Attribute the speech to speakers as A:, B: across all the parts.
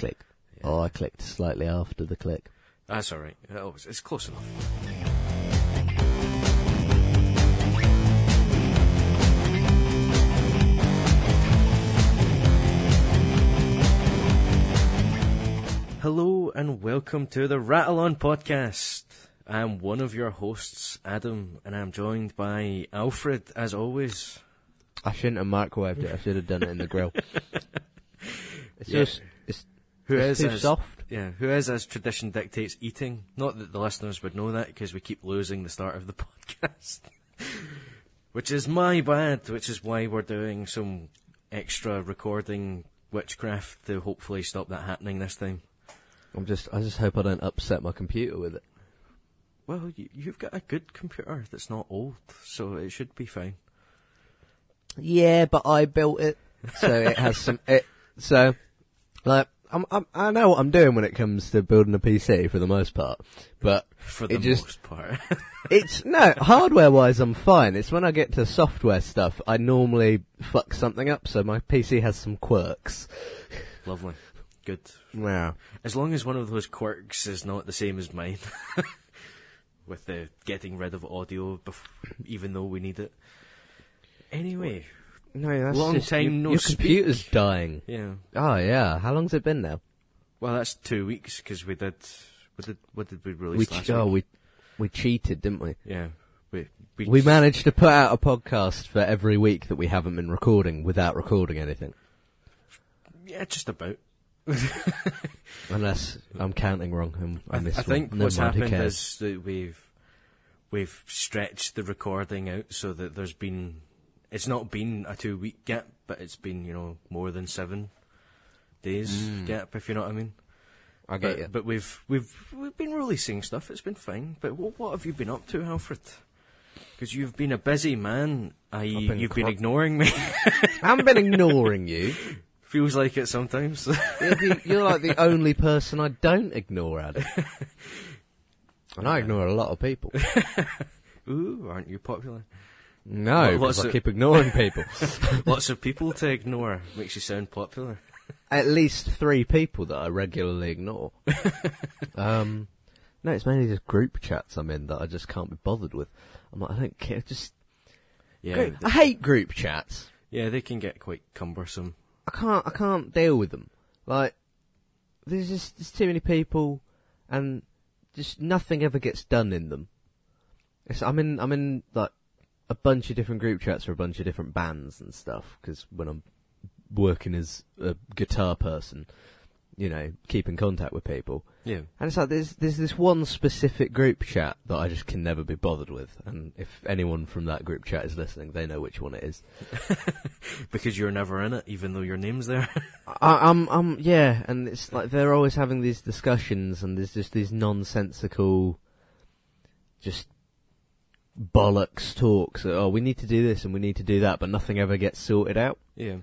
A: click. Oh, I clicked slightly after the click.
B: That's all right. Oh, it's- close enough. Hello and welcome to the Rattle On podcast. I'm one of your hosts, Adam, and I'm joined by Alfred, as always.
A: I shouldn't have microwaved it. I should have done it in the grill. It's
B: Yeah.
A: just
B: Who is
A: too
B: as-
A: soft.
B: Yeah, who is, as tradition dictates, eating. Not that the listeners would know that because we keep losing the start of the podcast. which is my bad, which is why we're doing some extra recording witchcraft to hopefully stop that happening this time.
A: I'm just I just hope I don't upset my computer with it.
B: Well, you, you've got a good computer that's not old, so it should be fine.
A: Yeah, but I built it, so it has some. It so like I'm, I'm I know what I'm doing when it comes to building a PC for the most part, but
B: For the
A: just-
B: most part.
A: it's no hardware wise I'm fine. It's when I get to software stuff I normally fuck something up. So my PC has some quirks.
B: Lovely. Good.
A: Yeah.
B: As long as one of those quirks is not the same as mine. With the getting rid of audio, bef- even though we need it. Anyway,
A: No, that's
B: Long
A: just,
B: time
A: your,
B: no
A: Your
B: speak.
A: computer's dying.
B: yeah.
A: Oh yeah. How long's it been now?
B: Well, that's two weeks because we did. What did what did we
A: We
B: release
A: ch-
B: last
A: oh
B: week?
A: we we cheated, didn't we?
B: Yeah, we we,
A: We managed to put out a podcast for every week that we haven't been recording without recording anything.
B: Yeah, just about.
A: Unless I'm counting wrong. and I,
B: I,
A: missed
B: I think
A: one.
B: What's
A: mind,
B: happened is that we've we've stretched the recording out so that there's been it's not been a two week gap, but it's been you know more than seven days mm. gap, if you know what I mean.
A: I get
B: But,
A: you.
B: but we've we've we've been releasing stuff. It's been fine. But what, what have you been up to, Alfred? Because you've been a busy man. I
A: I've been
B: you've been ignoring me.
A: I haven't been ignoring you.
B: Feels like it sometimes.
A: You're like the only person I don't ignore, Adam. And I ignore a lot of people.
B: Ooh, aren't you popular?
A: No, because I keep ignoring people.
B: Lots of people to ignore makes you sound popular.
A: At least three people that I regularly ignore. um, no, it's mainly just group chats I'm in that I just can't be bothered with. I'm like, I don't care. Just
B: Yeah,
A: group- I hate group chats.
B: yeah, they can get quite cumbersome.
A: I can't I can't deal with them. Like there's just there's too many people and just nothing ever gets done in them. It's, I'm in I'm in like a bunch of different group chats for a bunch of different bands and stuff because when I'm working as a guitar person, you know, keep in contact with people.
B: Yeah,
A: And it's like there's there's this one specific group chat that I just can never be bothered with. And if anyone from that group chat is listening, they know which one it is.
B: because you're never in it, even though your name's there.
A: I, I'm, I'm, yeah, and it's like they're always having these discussions, and there's just these nonsensical, just bollocks talks. that, Oh, we need to do this and we need to do that, but nothing ever gets sorted out.
B: yeah,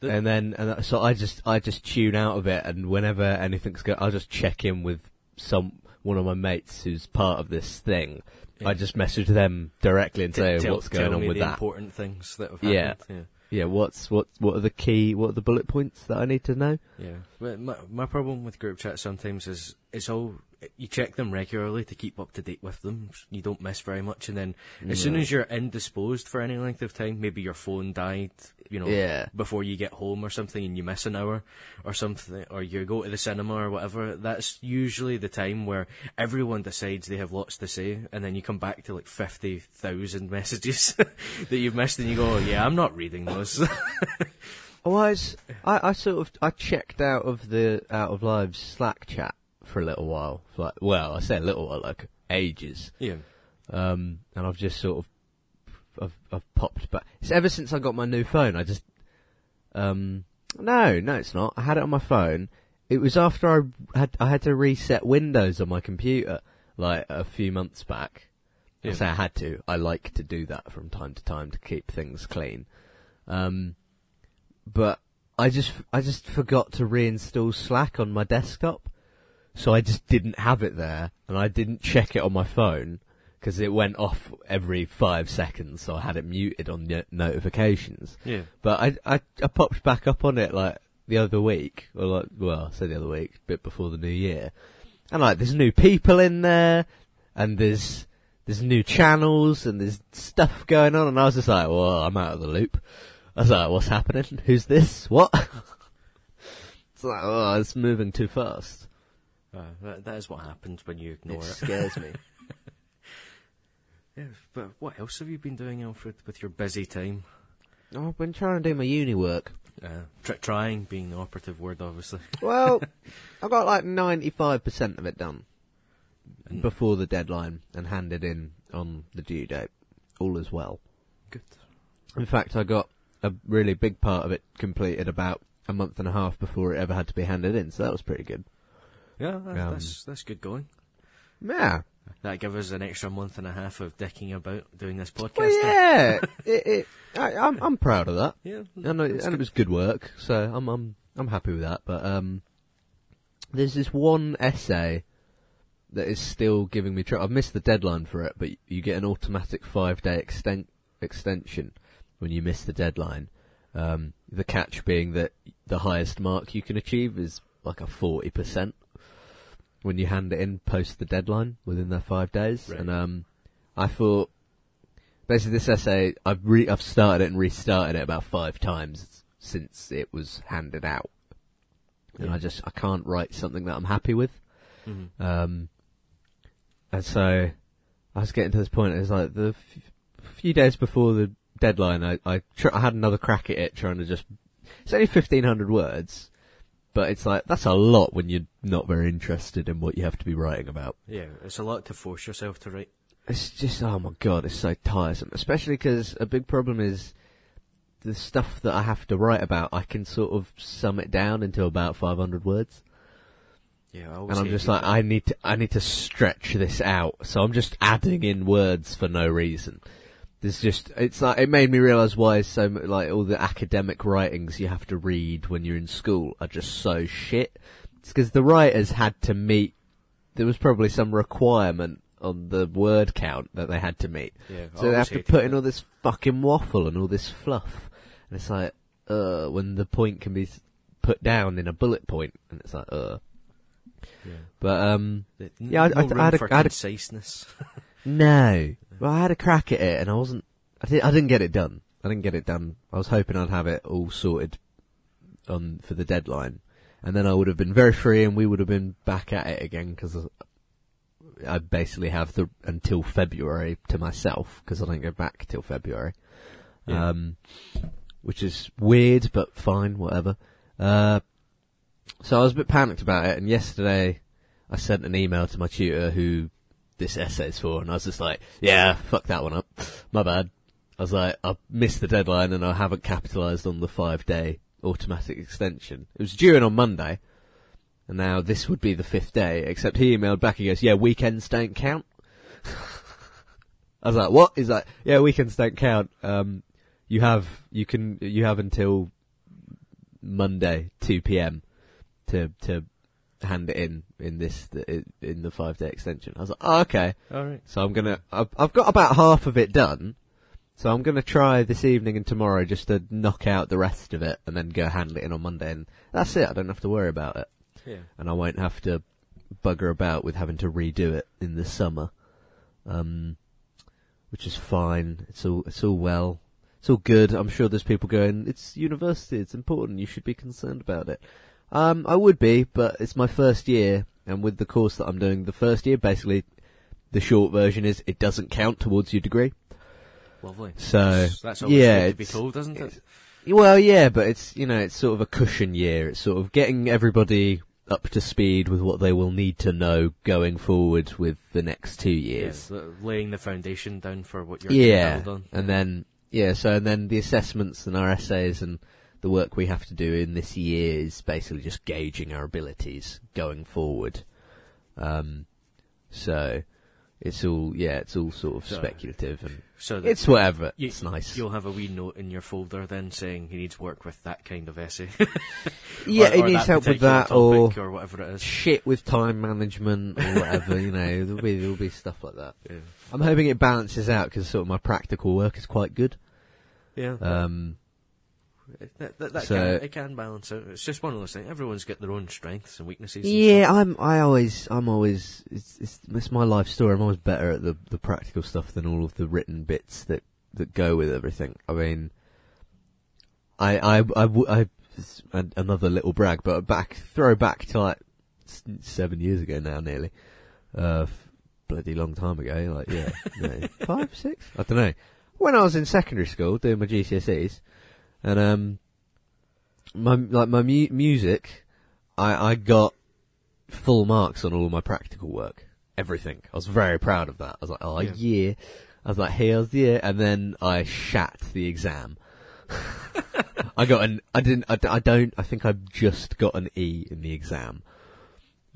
B: The-
A: and then, and that- so I just, I just tune out of it, and whenever anything's go, I'll just check in with some one of my mates who's part of this thing.
B: Yeah.
A: I just message them directly and say
B: tell-
A: what's going
B: tell
A: on
B: me
A: with
B: the
A: that.
B: important things that have
A: Yeah.
B: happened.
A: Yeah, what's what? What are the key? What are the bullet points that I need to know?
B: yeah, yeah. My my problem with group chat sometimes is it's all you check them regularly to keep up to date with them. You don't miss very much, and then as soon as you're indisposed for any length of time, maybe your phone died, you know,
A: Yeah.
B: before you get home or something, and you miss an hour or something, or you go to the cinema or whatever. That's usually the time where everyone decides they have lots to say, and then you come back to like fifty thousand messages that you've missed, and you go, oh, "Yeah, I'm not reading those."
A: Oh, I, was, I, I sort of I checked out of the out of live's Slack chat for a little while. Like, well, I say a little while, like ages.
B: yeah,
A: Um, and I've just sort of I've, I've popped back. It's ever since I got my new phone. I just um no no it's not. I had it on my phone. It was after I had I had to reset Windows on my computer like a few months back. I say I had to. I like to do that from time to time to keep things clean. Um, but I just I just forgot to reinstall Slack on my desktop, so I just didn't have it there, and I didn't check it on my phone because it went off every five seconds, so I had it muted on the notifications.
B: yeah.
A: But I, I I popped back up on it like the other week, or like, well, I say the other week, a bit before the new year, and like, there's new people in there, and there's there's new channels, and there's stuff going on, and I was just like, well, I'm out of the loop. I was like, what's happening? Who's this? What? it's like, oh, it's moving too fast.
B: Uh, that, that is what happens when you ignore
A: It
B: it.
A: scares me.
B: Yeah, but what else have you been doing, Alfred, with your busy time?
A: Oh, I've been trying to do my uni work.
B: Uh, tr- trying being the operative word, obviously.
A: Well, I got like 95% of it done
B: And-
A: before the deadline and handed in on the due date. All as well.
B: Good.
A: In fact, I got a really big part of it completed about a month and a half before it ever had to be handed in, so that was pretty good.
B: Yeah, that,
A: Um,
B: that's that's good going.
A: Yeah.
B: That gives us an extra month and a half of dicking about doing this podcast.
A: Well, yeah. it, it, I, I'm, I'm proud of that.
B: yeah,
A: And, it- and it was good work, so I'm, I'm, I'm happy with that. But, um, there's this one essay that is still giving me trouble. I've missed the deadline for it, but you get an automatic five day extent, extension when you miss the deadline. Um, the catch being that the highest mark you can achieve is like a 40% when you hand it in post the deadline within the five days.
B: Right.
A: And, um, I thought, basically this essay, I've re- I've started it and restarted it about five times since it was handed out. And
B: Yeah.
A: I just, I can't write something that I'm happy with.
B: Mhm.
A: Um, and so I was getting to this point. It was like the f- few days before the deadline, I I, tr- I had another crack at it, trying to just. It's only fifteen hundred words, but it's like that's a lot when you're not very interested in what you have to be writing about.
B: Yeah, it's a lot to force yourself to write.
A: It's just oh my god, it's so tiresome. Especially because a big problem is the stuff that I have to write about. I can sort of sum it down into about five hundred words.
B: Yeah,
A: and I'm just like. I need to, I need to stretch this out. So I'm just adding in words for no reason. There's just, it's like, it made me realise why so, like, all the academic writings you have to read when you're in school are just so shit. It's because the writers had to meet, there was probably some requirement on the word count that they had to meet.
B: Yeah,
A: So they have to put in all this fucking waffle and all this fluff. And it's like, uh, when the point can be put down in a bullet point, and it's like, uh.
B: Yeah,
A: But, um, Yeah, I- I-
B: room
A: I had a- I had a-
B: conciseness.
A: No. Well, I had a crack at it, and I wasn't. I, didn't. I didn't get it done. I didn't get it done. I was hoping I'd have it all sorted on for the deadline, and then I would have been very free, and we would have been back at it again because I basically have the until February to myself because I don't go back till February.
B: Yeah.
A: Um, which is weird, but fine, whatever. Uh, so I was a bit panicked about it, and yesterday I sent an email to my tutor who this essay's for, and I was just like, yeah, fuck that one up. My bad. I was like, I missed the deadline and I haven't capitalised on the five day automatic extension. It was due in on Monday, and now this would be the fifth day, except he emailed back, he goes, yeah, weekends don't count. I was like, what? He's like, yeah, weekends don't count. Um, you have, you can, you have until Monday, 2pm to, to hand it in, in this, in the five day extension. I was like, oh, okay.
B: Alright.
A: So I'm gonna, I've, I've got about half of it done. So I'm gonna try this evening and tomorrow just to knock out the rest of it and then go handle it in on Monday and that's it. I don't have to worry about it.
B: Yeah.
A: And I won't have to bugger about with having to redo it in the summer. Um, which is fine. It's all, it's all well. It's all good. I'm sure there's people going, it's university, it's important, you should be concerned about it. Um, I would be, but it's my first year, and with the course that I'm doing, the first year, basically, the short version is it doesn't count towards your degree.
B: Lovely.
A: So,
B: That's- that's always
A: yeah,
B: good to be told, isn't it?
A: Well, yeah, but it's, you know, it's sort of a cushion year. It's sort of getting everybody up to speed with what they will need to know going forward with the next two years.
B: Yeah, laying the foundation down for what you're
A: Yeah, and then yeah, so and then the assessments and our essays and the work we have to do in this year is basically just gauging our abilities going forward. Um, so it's all yeah, it's all sort of
B: So-
A: speculative and
B: so that
A: it's whatever.
B: you-
A: it's nice.
B: You'll have a wee note in your folder then saying he needs work with that kind of essay.
A: Yeah,
B: Or-
A: it
B: or
A: needs help with that or
B: or whatever it is.
A: shit with time management or whatever. you know, there'll be there'll be stuff like that.
B: Yeah.
A: I'm hoping it balances out because sort of my practical work is quite good.
B: Yeah.
A: Um,
B: that, that, that
A: So-
B: can, it can balance out. It's just one of those things. Everyone's got their own strengths and weaknesses. and
A: Yeah, I'm. I always. I'm always. It's, it's. It's my life story. I'm always better at the the practical stuff than all of the written bits that that go with everything. I mean, I I I, I- an- another little brag, but back throw back to like seven years ago now, nearly. Uh, bloody long time ago. Like yeah, no, five, six. I don't know. When I was in secondary school doing my GCSEs, and um, my like my mu- music, I I got full marks on all my practical work. Everything. I was very proud of that. I was like, oh
B: Yeah.
A: yeah. I was like, here's the year, and then I shat the exam. I got an. I didn't. I, I don't. I think I just got an E in the exam.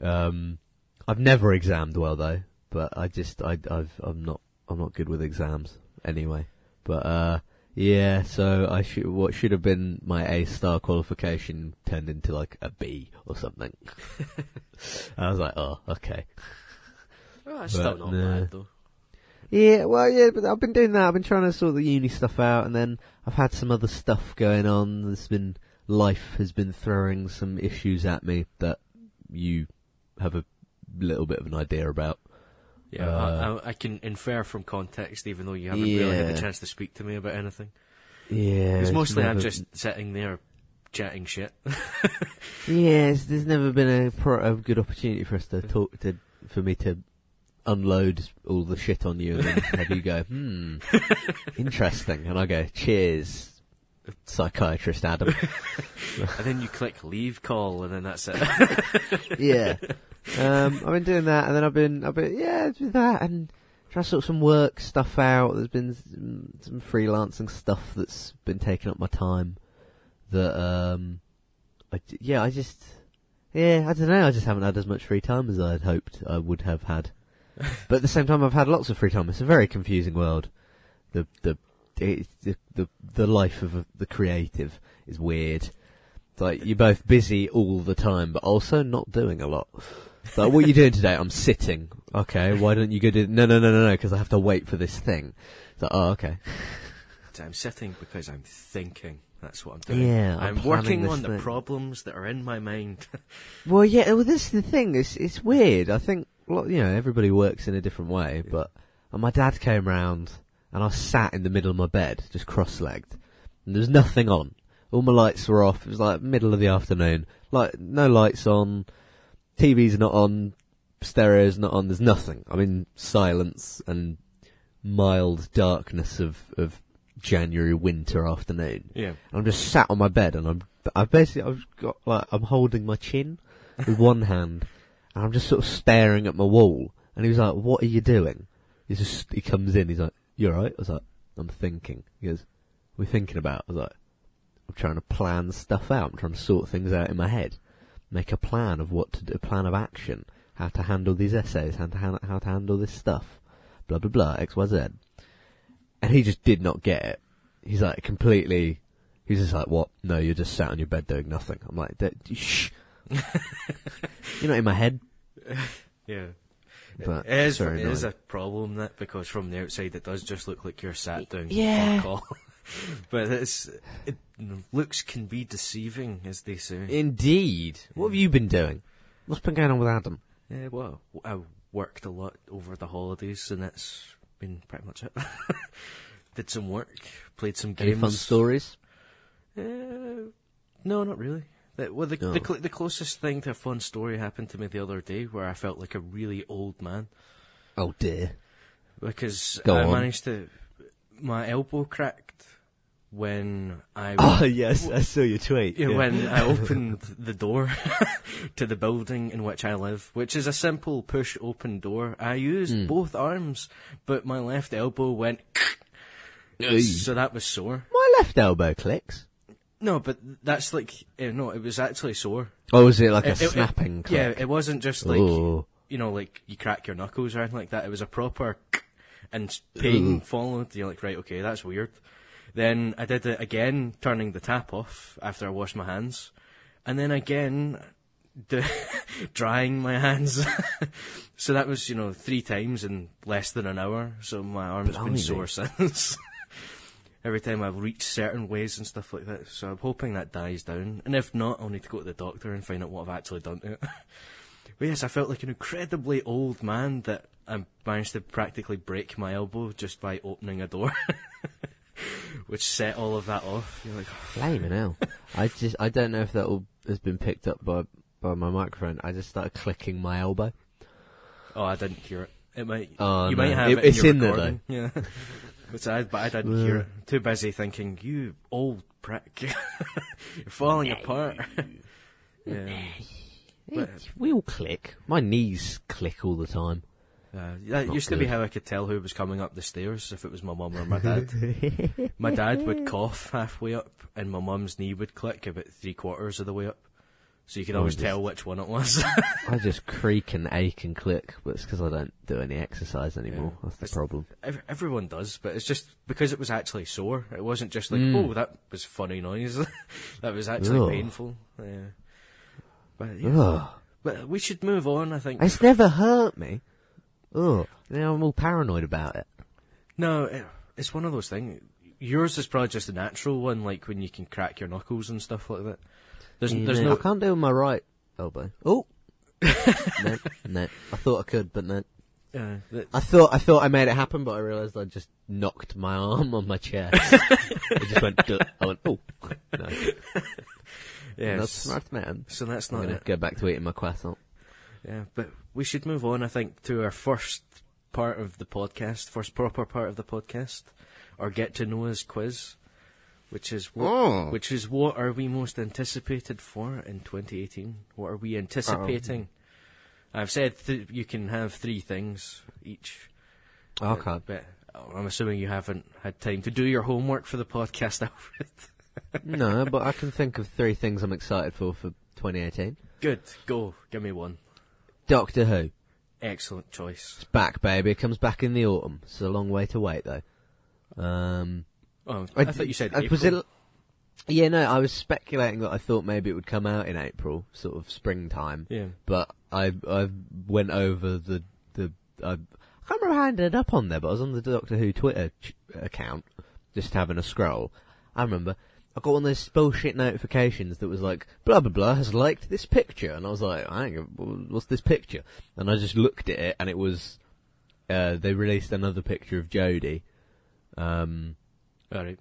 A: Um, I've never examined well though, but I just. I. I've. I'm not. I'm not good with exams anyway. But uh, yeah. So I should. What should have been my A star qualification turned into like a B or something. I was like, oh, okay.
B: Oh, it's still not
A: no.
B: bad though.
A: Yeah, well, yeah, but I've been doing that. I've been trying to sort the uni stuff out, and then I've had some other stuff going on. There's been life has been throwing some issues at me that you have a little bit of an idea about.
B: Yeah,
A: Uh,
B: I, I, can infer from context, even though you haven't really had
A: Yeah.
B: the chance to speak to me about anything.
A: Yeah,
B: Because mostly I'm just sitting there chatting shit.
A: yes, there's never been a, pro- a good opportunity for us to talk to, for me to unload all the shit on you, and then have you go, hmm, interesting, and I go, cheers, psychiatrist Adam.
B: and then you click leave call, and then that's it.
A: yeah. Um, I've been doing that, and then I've been, I've been, yeah, do that, and trying to sort some work stuff out. There's been some, some freelancing stuff that's been taking up my time. That, um, I yeah, I just, yeah, I don't know. I just haven't had as much free time as I'd hoped I would have had. but at the same time, I've had lots of free time. It's a very confusing world. The the it, the, the the life of a, the creative is weird. It's like you're both busy all the time, but also not doing a lot. Like, what are you doing today? I'm sitting. Okay, why don't you go do? No, no, no, no, no, because I have to wait for this thing. It's like, oh, okay.
B: I'm sitting because I'm thinking. That's what I'm doing.
A: Yeah, I'm
B: I'm, working on the
A: thing.
B: problems that are in my mind.
A: Well, yeah, well, this is the thing. It's it's weird. I think well, you know everybody works in a different way,
B: Yeah.
A: but and my dad came round and I sat in the middle of my bed, just cross-legged, and there was nothing on. All my lights were off. It was like middle of the afternoon. Like no lights on, TV's not on, stereo's not on. There's nothing. I'm in silence and mild darkness of of January winter afternoon.
B: yeah.
A: I'm just sat on my bed and I'm, I've basically, I've got like, I'm holding my chin with one hand and I'm just sort of staring at my wall. And he was like, what are you doing? He's just, he comes in, he's like, you alright? I was like, I'm thinking. He goes, what are you thinking about? I was like, I'm trying to plan stuff out. I'm trying to sort things out in my head. Make a plan of what to do, a plan of action. How to handle these essays, how to, how to handle this stuff. Blah, blah, blah, X, Y, Z. And he just did not get it. He's like completely, he's just like, what? No, you're just sat on your bed doing nothing. I'm like, shh. you're not in my head.
B: Yeah.
A: But
B: it is, it is a problem that because from the outside it does just look like you're sat down.
A: Yeah.
B: But it's it, looks can be deceiving, as they say.
A: Indeed. What have you been doing? What's been going on with Adam?
B: Yeah, well, I worked a lot over the holidays, and that's been pretty much it. Did some work, played some games.
A: Any fun stories?
B: Uh, no, not really. The, well, the,
A: No.
B: the, cl- the closest thing to a fun story happened to me the other day, where I felt like a really old man
A: Oh dear.
B: because
A: Go
B: I
A: on.
B: managed to. My elbow cracked when I
A: Oh yes, I saw your tweet.
B: Yeah, when I opened the door to the building in which I live, which is a simple push open door, I used
A: Hmm.
B: both arms, but my left elbow went, so that was sore.
A: my left elbow clicks.
B: No, but that's like, eh, no, it was actually sore.
A: Oh, was it like a
B: It- it-
A: snapping click?
B: Yeah, it wasn't just like,
A: Oh.
B: you know, like you crack your knuckles or anything like that. It was a proper and pain
A: Ooh.
B: followed. You're like, right, okay, that's weird. Then I did it again, turning the tap off after I washed my hands, and then again, d- drying my hands. so that was, you know, three times in less than an hour. So my arm's
A: Blimey.
B: been sore since. every time I've reached certain ways and stuff like that. So I'm hoping that dies down. And if not, I'll need to go to the doctor and find out what I've actually done to it. but yes, I felt like an incredibly old man that I managed to practically break my elbow just by opening a door. Which set all of that off. You're like, oh,
A: Flaming hell. I just, I don't know if that all has been picked up by, by my microphone. I just started clicking my elbow.
B: oh, I didn't hear it. It might.
A: Oh,
B: you
A: no.
B: might have
A: It-
B: it,
A: it's
B: in, your
A: in there,
B: recording. Yeah. Which I, but I didn't hear it. Uh. Too busy thinking, you old prick. You're falling apart. yeah.
A: It- we all click. My knees click all the time.
B: Uh, that
A: Not
B: used to be how I could tell who was coming up the stairs, if it was my mum or my dad. my dad would cough halfway up, and my mum's knee would click about three quarters of the way up. So you could always
A: just-
B: tell which one it was.
A: I just creak and ache and click, but it's because I don't do any exercise anymore.
B: Yeah.
A: That's the
B: It's-
A: problem.
B: Ev- Everyone does, but it's just because it was actually sore. It wasn't just like,
A: Mm.
B: oh, that was funny noise. that was actually
A: Ugh.
B: painful. Yeah. But, yeah. But we should move on, I think.
A: It's never hurt me. Ugh. Now I'm all paranoid about it.
B: No, it, it's one of those things. Yours is probably just a natural one, like when you can crack your knuckles and stuff like that. There's,
A: Yeah,
B: there's
A: I can't do it with my right elbow. Oh. no, no. I thought I could, but no.
B: Uh, that-
A: I thought I thought I made it happen, but I realised I just knocked my arm on my chair. it just went. duh. I went. Oh. No.
B: yeah,
A: Not smart man.
B: so that's not I'm
A: gonna
B: it.
A: go back to eating my croissant.
B: Yeah, but we should move on, I think, to our first part of the podcast, first proper part of the podcast, our get to know us quiz, which is what,
A: Oh.
B: which is what are we most anticipated for in 2018? What are we anticipating? I've said th- you can have three things each.
A: Okay.
B: But I'm assuming you haven't had time to do your homework for the podcast, Alfred.
A: no, but I can think of three things I'm excited for for 2018.
B: Good, go, give me one.
A: Doctor Who.
B: Excellent choice.
A: It's back, baby. It comes back in the autumn. It's a long way to wait, though. Um,
B: Oh, I, thought you said April.
A: Was it? Yeah, no. I was speculating that I thought maybe it would come out in April, sort of springtime.
B: Yeah.
A: But I I went over the the I, I can't remember how I ended up on there, but I was on the Doctor Who Twitter ch- account, just having a scroll. I remember I got one of those bullshit notifications that was like blah blah blah has liked this picture, and I was like, I ain't what's this picture? And I just looked at it, and it was uh, they released another picture of Jodie. Um,
B: Alright.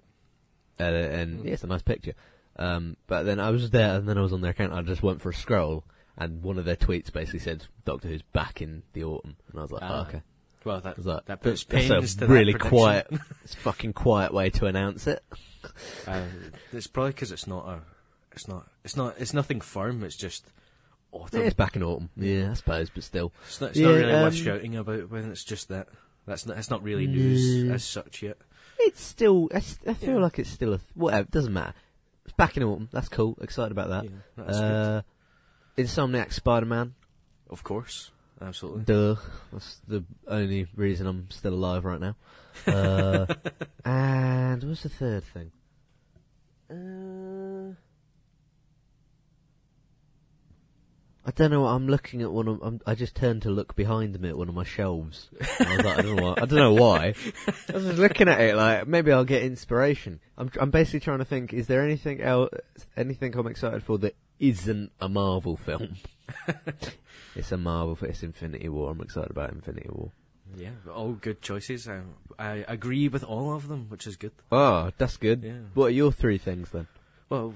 A: uh, and yeah, it's a nice picture. Um, but then I was there, and then I was on their account. I just went for a scroll, and one of their tweets basically said Doctor Who's back in the autumn, and I was like, oh,
B: Ah.
A: okay.
B: Well, that,
A: I was
B: that puts
A: that's
B: pains
A: a
B: to
A: really
B: that prediction.
A: quiet, it's a fucking quiet way to announce it.
B: Uh, it's probably because it's not a, it's not, it's not, it's nothing firm. It's just autumn.
A: Yeah, it's back in autumn. Yeah, I suppose, but still.
B: It's not, it's
A: Yeah,
B: not really
A: um,
B: much shouting about when it's just that. That's not, it's not really news
A: No.
B: as such yet.
A: It's still, I feel
B: Yeah.
A: like it's still a, whatever, it doesn't matter. It's back in autumn, that's cool, excited about that.
B: Yeah, that's
A: uh, Insomniac Spider-Man,
B: Of course, absolutely.
A: Duh. That's the only reason I'm still alive right now. Uh, and what's the third thing? Uh, I don't know. I'm looking at one of. I'm, I just turned to look behind me at one of my shelves. I was like, I don't know. Why, I don't know why. I was just looking at it like maybe I'll get inspiration. I'm. I'm basically trying to think. Is there anything else? Anything I'm excited for that isn't a Marvel film? it's a Marvel. It's Infinity War. I'm excited about Infinity War.
B: Yeah, all good choices. I, I agree with all of them, which is good.
A: Oh, that's good.
B: Yeah.
A: What are your three things then?
B: Well,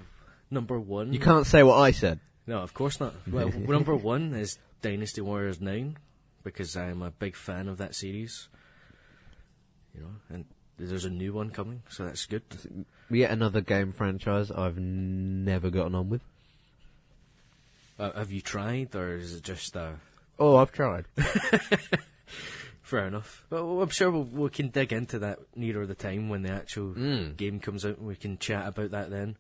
B: number one.
A: You can't say what I said.
B: No, of course not. Well, number one is Dynasty Warriors 9, because I'm a big fan of that series. You know, and there's a new one coming, so that's good.
A: Yet another game franchise I've never gotten on with.
B: Uh, have you tried, or is it just uh,
A: Oh, I've tried.
B: fair enough? But I'm sure we'll, we can dig into that nearer the time when the actual
A: Mm.
B: game comes out, and we can chat about that then.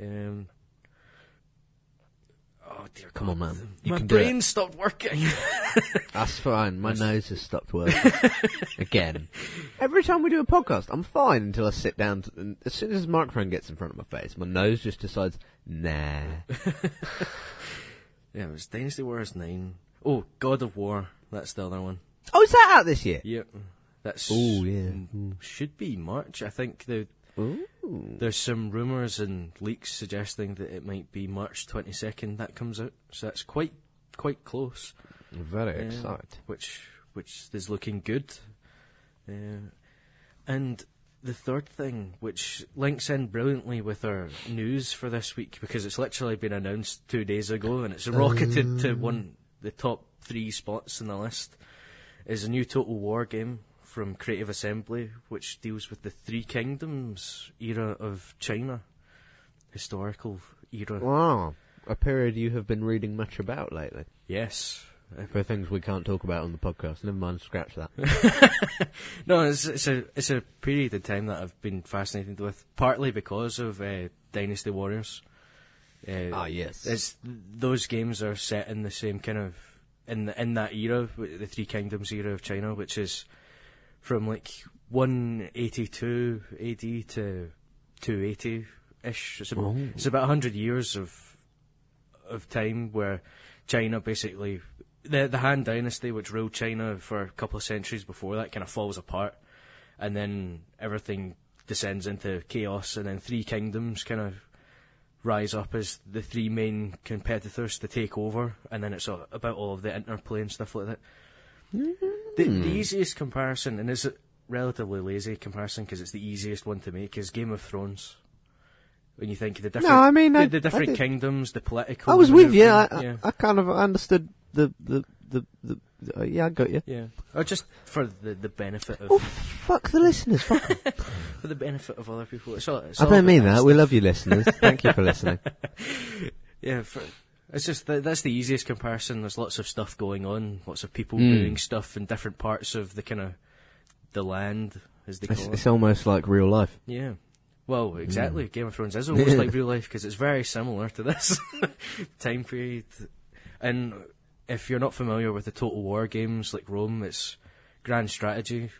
B: Um, oh dear,
A: Come on, man. You
B: My
A: can do it.
B: brain stopped working.
A: That's fine. My nose has stopped working again. Every time we do a podcast, I'm fine until I sit down. To, and as soon as the microphone gets in front of my face, my nose just decides, nah.
B: yeah, it was Dynasty Warriors 9. Oh, God of War. That's the other one.
A: Oh, is that out this year?
B: Yep. That's
A: oh yeah.
B: mm, should be March. I think the
A: Ooh.
B: There's some rumours and leaks suggesting that it might be March 22nd that comes out, so that's quite quite close.
A: Very
B: Yeah.
A: excited.
B: which which is looking good. Uh, and the third thing, which links in brilliantly with our news for this week, because it's literally been announced two days ago, and it's rocketed to one the top three spots in the list, is a new Total War game from Creative Assembly, which deals with the Three Kingdoms era of China, historical era.
A: Wow. A period you have been reading much about lately.
B: Yes.
A: For things we can't talk about on the podcast. Never mind, scratch that.
B: No, it's, it's a it's a period of time that I've been fascinated with, partly because of uh, Dynasty Warriors. Uh,
A: Ah, yes.
B: it's those games are set in the same kind of in the, in that era, the Three Kingdoms era of China, which is from like 182 AD to 280 ish. It's, about-
A: Oh.
B: it's about hundred years of of time where China basically the the Han Dynasty, which ruled China for a couple of centuries before that, kind of falls apart, and then everything descends into chaos, and then three kingdoms kind of rise up as the three main competitors to take over, and then it's a- about all of the interplay and stuff like that. The, the easiest comparison, and it's a relatively lazy comparison because it's the easiest one to make, is Game of Thrones. When you think of the different, no,
A: I mean,
B: the,
A: I-
B: the different kingdoms, the political.
A: I was with you. I,
B: everything,
A: I, I kind of understood the the the, the, uh, yeah, I got you.
B: yeah, yeah. Or just for the the benefit of
A: Oh, fuck the listeners. Fuck
B: for the benefit of other people. It's all, it's
A: I don't mean that. We love you, listeners. Thank you for listening.
B: Yeah, for, it's just that, that's the easiest comparison. There's lots of stuff going on, lots of people
A: Mm.
B: doing stuff in different parts of the kind of the land, as they
A: It's,
B: call
A: it's almost like real life.
B: Yeah. Well,
A: Mm.
B: exactly. Game of Thrones is almost like real life because it's very similar to this time period. And if you're not familiar with the Total War games like Rome, it's grand strategy,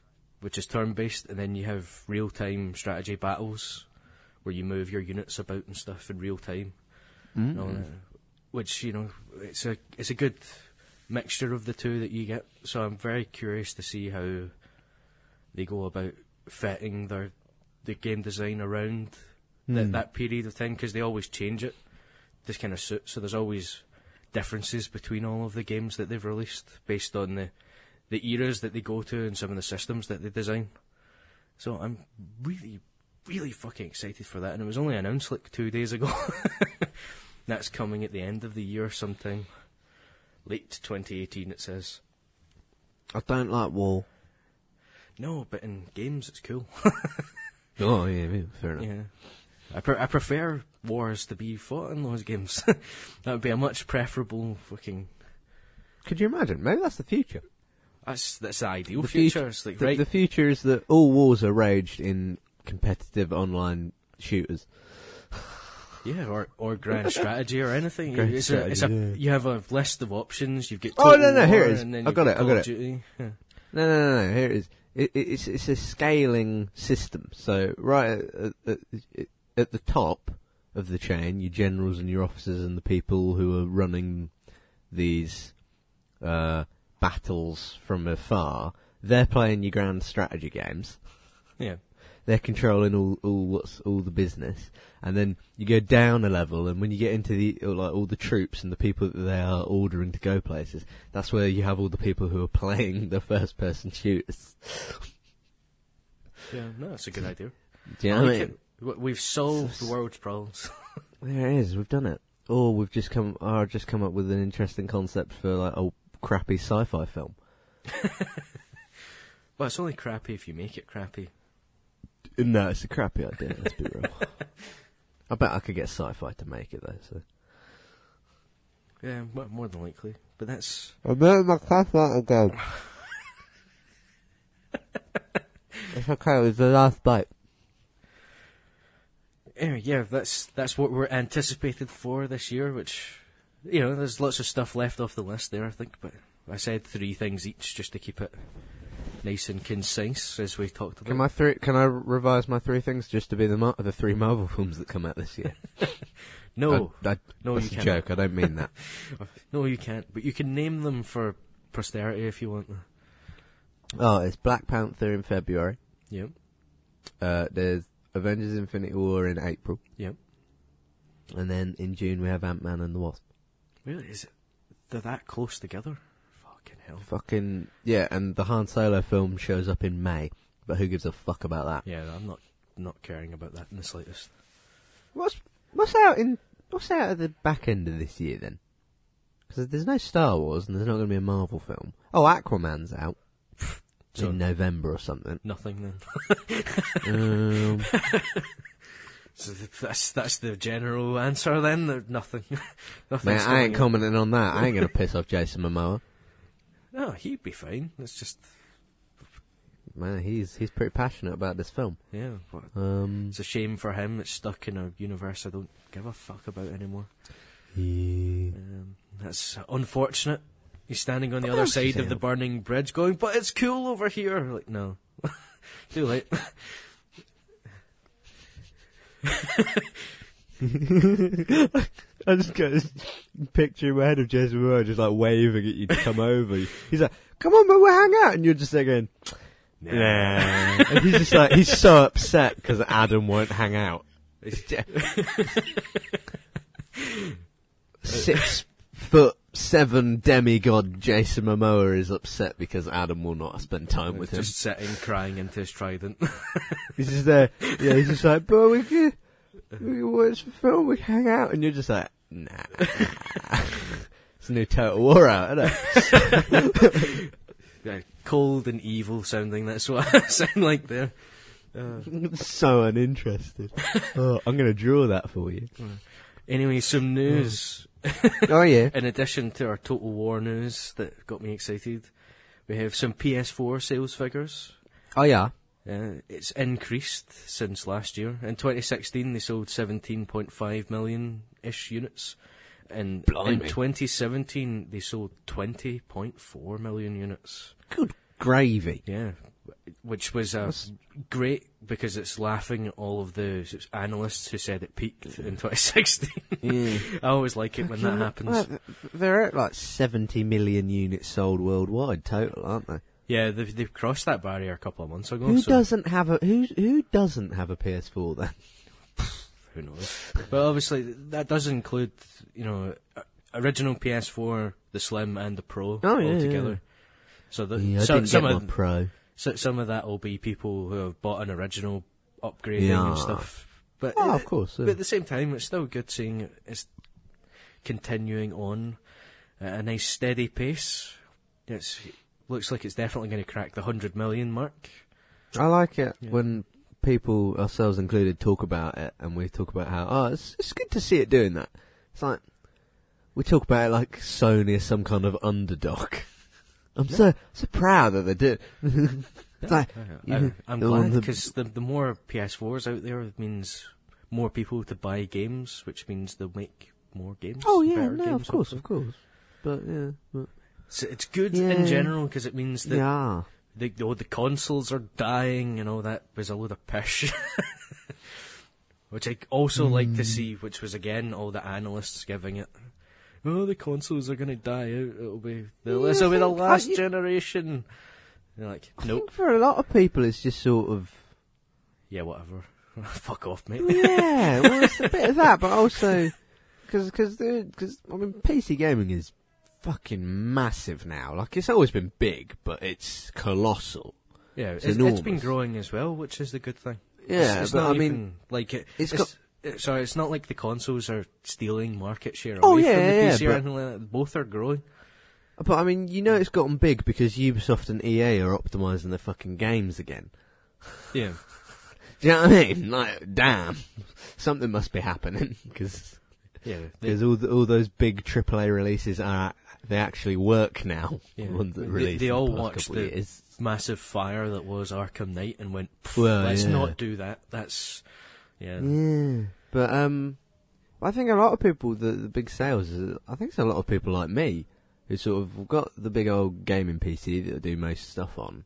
B: which is turn based, and then you have real time strategy battles where you move your units about and stuff in real time. that. Which you know it's a it's a good mixture of the two that you get. So I'm very curious to see how they go about fitting their the game design around that,
A: Mm.
B: that period of time because they always change it to kind of suit. So there's always differences between all of the games that they've released based on the the eras that they go to and some of the systems that they design. So I'm really, really fucking excited for that, and it was only announced like two days ago. That's coming at the end of the year sometime. Late 2018, it says.
A: I don't like war.
B: No, but in games, it's cool.
A: Oh yeah, yeah, fair enough.
B: yeah. I, pre- I prefer wars to be fought in those games. that would be a much preferable fucking.
A: Could you imagine? Maybe that's the future.
B: That's that's the ideal
A: The
B: future.
A: future-
B: like
A: The,
B: right.
A: the future is that all wars are raged in competitive online shooters.
B: Yeah, or or grand strategy or anything.
A: Grand
B: it's a, it's a,
A: yeah.
B: You have a list of options. You've got
A: Oh,
B: Total
A: no, no, here it is. I got it, I got it.
B: Duty. Yeah.
A: No, no, no, no. Here it is. It, it, it's it's a scaling system. So right at, at, at, at the top of the chain, your generals and your officers and the people who are running these uh, battles from afar, they're playing your grand strategy games.
B: yeah.
A: They're controlling all, all what's all the business, and then you go down a level, and when you get into the like all the troops and the people that they are ordering to go places, that's where you have all the people who are playing the first-person shooters.
B: Yeah, no, that's a good idea.
A: Do you
B: I
A: know what I mean?
B: it. We've solved the world's problems.
A: There it is. We've done it. Or we've just come. Or just come up with an interesting concept for like a crappy sci-fi film.
B: well, it's only crappy if you make it crappy.
A: No, it's a crappy idea. Let's be real. I bet I could get Syfy to make it though. So.
B: Yeah, mo- more than likely. But that's
A: I'm made my sci-fi again. it's okay. It was the last bite.
B: anyway. Yeah, that's that's what we're anticipated for this year. Which you know, there's lots of stuff left off the list there. I think, but I said three things each just to keep it nice and concise, as we talked about.
A: Can my three? Can I revise my three things just to be the Mar- the three Marvel films that come out this year?
B: no,
A: I, I,
B: no,
A: that's
B: you
A: a
B: can't.
A: joke. I don't mean that.
B: no, you can't. But you can name them for posterity if you want.
A: oh, it's Black Panther in February.
B: Yeah.
A: Uh, there's Avengers: Infinity War in April,
B: Yep.
A: and then in June we have Ant Man and the Wasp.
B: Really? Is it? They're that close together? Fucking hell.
A: Fucking yeah, and the Han Solo film shows up in May, but who gives a fuck about that?
B: Yeah, I'm not not caring about that in the slightest.
A: What's what's out in what's out at the back end of this year then? Because there's no Star Wars and there's not going to be a Marvel film. Oh, Aquaman's out in November or something.
B: Nothing then.
A: um,
B: So that's that's the general answer then. Nothing. Nothing.
A: man, I ain't commenting on that. I ain't going to piss off Jason Momoa.
B: No, he'd be fine. It's just
A: Man, he's he's pretty passionate about this film.
B: yeah. But
A: Um,
B: it's a shame for him. It's stuck in a universe I don't give a fuck about anymore.
A: yeah.
B: Um, that's unfortunate. He's standing on the other
A: else is
B: side of the
A: out?
B: burning bridge, going, "But it's cool over here." Like, no, too late.
A: I just got this picture in my head of Jason Momoa just like waving at you to come over. He's like, "Come on, but we'll hang out," and you're just there going, "Nah." and he's just like, he's so upset because Adam won't hang out. It's j- Six foot seven demigod Jason Momoa is upset because Adam will not spend time with him.
B: Just sitting, crying into his trident.
A: He's just there. Yeah, he's just like, but we can, we watch film, we hang out, and you're just like, nah. it's a new Total War out, isn't it?
B: yeah, cold and evil sounding. That's what I sound like there. Uh,
A: so uninterested. Oh, I'm gonna draw that for you.
B: anyway, some news.
A: Oh yeah.
B: In addition to our Total War news that got me excited, we have some PS4 sales figures.
A: Oh yeah.
B: Uh, it's increased since last year. In 2016, they sold 17.5 million ish units. And in 2017, they sold 20.4 million units.
A: Good gravy.
B: Yeah, which was uh, great because it's laughing at all of the analysts who said it peaked in 2016.
A: Yeah.
B: I always like it when that happens.
A: Well, they're at like 70 million units sold worldwide total, aren't they?
B: Yeah, they've, they've crossed that barrier a couple of months ago.
A: Who
B: so
A: doesn't have a who who doesn't have a PS4 then?
B: Who knows? but obviously, that does include, you know, original PS4, the Slim, and the Pro
A: Oh, yeah,
B: all
A: yeah.
B: together. So, the,
A: Yeah,
B: so- some of
A: Pro.
B: so, some of that will be people who have bought an original upgrading
A: Yeah.
B: and stuff. But
A: Oh, of course.
B: But at the same time, it's still good seeing it's continuing on at a nice steady pace. It's looks like it's definitely going to crack the hundred million mark.
A: I like it
B: Yeah.
A: when people, ourselves included, talk about it, and we talk about how oh, it's it's good to see it doing that. It's like we talk about it like Sony is some kind of underdog. I'm so so proud that they did. it's like
B: I,
A: you-
B: I'm glad because the the more PS4s out there means more people to buy games, which means they'll make more games.
A: oh yeah, no, of course, of course. But yeah, but,
B: So it's good
A: Yeah.
B: in general because it means that
A: yeah.
B: the oh, the consoles are dying and all that was a load of pish. which I also like
A: Hmm.
B: to see, which was again all the analysts giving it. Oh, the consoles are going to die out. It'll be the,
A: Yeah,
B: this will be the
A: I think- I-
B: last
A: you-
B: generation. You're like,
A: I
B: nope.
A: think for a lot of people, it's just sort of
B: Yeah, whatever. Fuck off, mate.
A: yeah. Well, it's a bit of that, but also because because because I mean, PC gaming is fucking massive now. Like it's always been big, but it's colossal.
B: Yeah,
A: It's
B: it's, it's been growing as well, which is the good thing.
A: Yeah,
B: it's, it's
A: but
B: not
A: I mean,
B: even like it,
A: it's
B: it- sorry, it's not like the consoles are stealing market share
A: Oh,
B: away
A: yeah,
B: from the
A: yeah,
B: PC or anything like that. Both are growing.
A: but I mean, you know, it's gotten big because Ubisoft and EA are optimizing their fucking games again.
B: Yeah,
A: Do you know what I mean? Like, damn, something must be happening because
B: yeah.
A: All the, all those big AAA releases are they actually work now.
B: Yeah.
A: The ones that
B: They-
A: released
B: they
A: in the
B: all
A: past
B: watched
A: couple
B: the-
A: years.
B: massive fire that was Arkham Knight and went.
A: Well,
B: Let's
A: yeah.
B: not do that. That's yeah.
A: Yeah, but um, I think a lot of people the the big sales. Is, I think it's a lot of people like me who sort of got the big old gaming PC that I do most stuff on,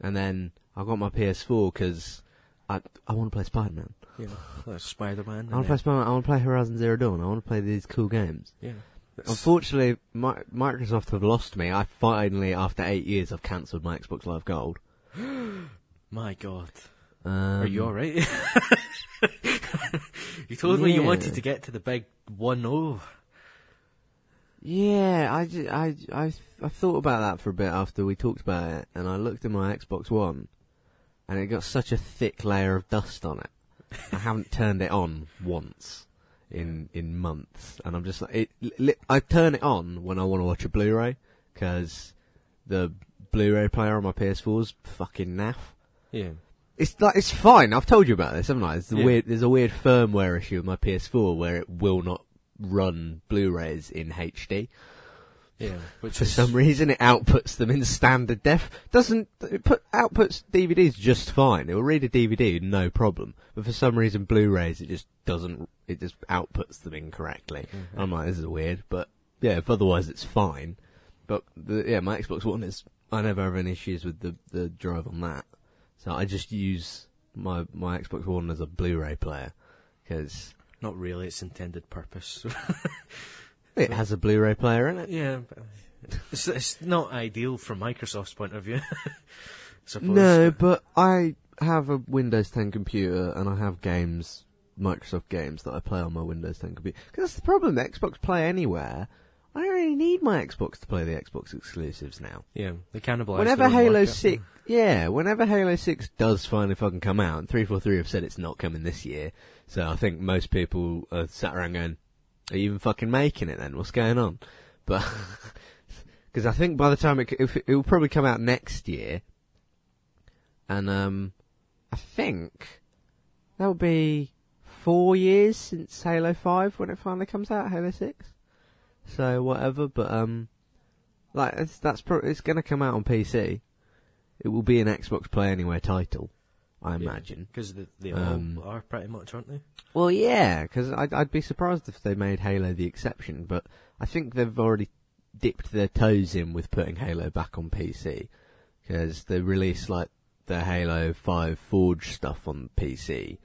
A: and then I got my PS4 because I I want to play Spider Man.
B: Know, Spider Man.
A: I want to play Spider Man. I want to play Horizon Zero Dawn. I want to play these cool games.
B: Yeah.
A: Unfortunately, Mi- Microsoft have lost me. I finally, after eight years, I've cancelled my Xbox Live Gold.
B: My God.
A: Um,
B: Are you alright? you told me you wanted to get to the big oh. 1-0.
A: Yeah, I, I, I, I thought about that for a bit after we talked about it, and I looked at my Xbox One, and it got such a thick layer of dust on it. I haven't turned it on once in in months, and I'm just like, it, li- I turn it on when I want to watch a Blu-ray because the Blu-ray player on my PS4 is fucking naff.
B: Yeah.
A: It's like it's fine. I've told you about this, haven't I? It's the
B: Yeah.
A: weird. There's a weird firmware issue with my PS4 where it will not run Blu-rays in HD.
B: Yeah. Which
A: For
B: is,
A: some reason, it outputs them in standard def. Doesn't it put outputs DVDs just fine? It will read a DVD no problem. But for some reason, Blu-rays it just doesn't. It just outputs them incorrectly.
B: Mhm.
A: I'm like, this is weird. But yeah, if otherwise it's fine. But the, yeah, my Xbox One is. I never have any issues with the the drive on that. So I just use my my Xbox One as a Blu-ray player because
B: Not really its intended purpose.
A: it has a Blu-ray player in it.
B: yeah. but It's, it's not ideal from Microsoft's point of view. Suppose.
A: No, but I have a Windows 10 computer and I have games, Microsoft games that I play on my Windows 10 computer. Because that's the problem. Xbox Play Anywhere. I don't really need my Xbox to play the Xbox exclusives now.
B: Yeah, they cannibalise
A: whenever Halo
B: market.
A: 6, yeah, whenever Halo 6 does finally fucking come out, and 343 have said it's not coming this year, so I think most people are sat around going, are you even fucking making it then? What's going on? But, because I think by the time it, it, will probably come out next year, and um, I think that'll be four years since Halo 5 when it finally comes out, Halo 6. So whatever, but um, like it's, that's pro- it's going to come out on PC. It will be an Xbox Play Anywhere title, I imagine.
B: Because they, they
A: Um,
B: all are pretty much, aren't they?
A: Well, yeah, because I'd, I'd be surprised if they made Halo the exception, but I think they've already dipped their toes in with putting Halo back on PC, because they released like the Halo 5 Forge stuff on PC,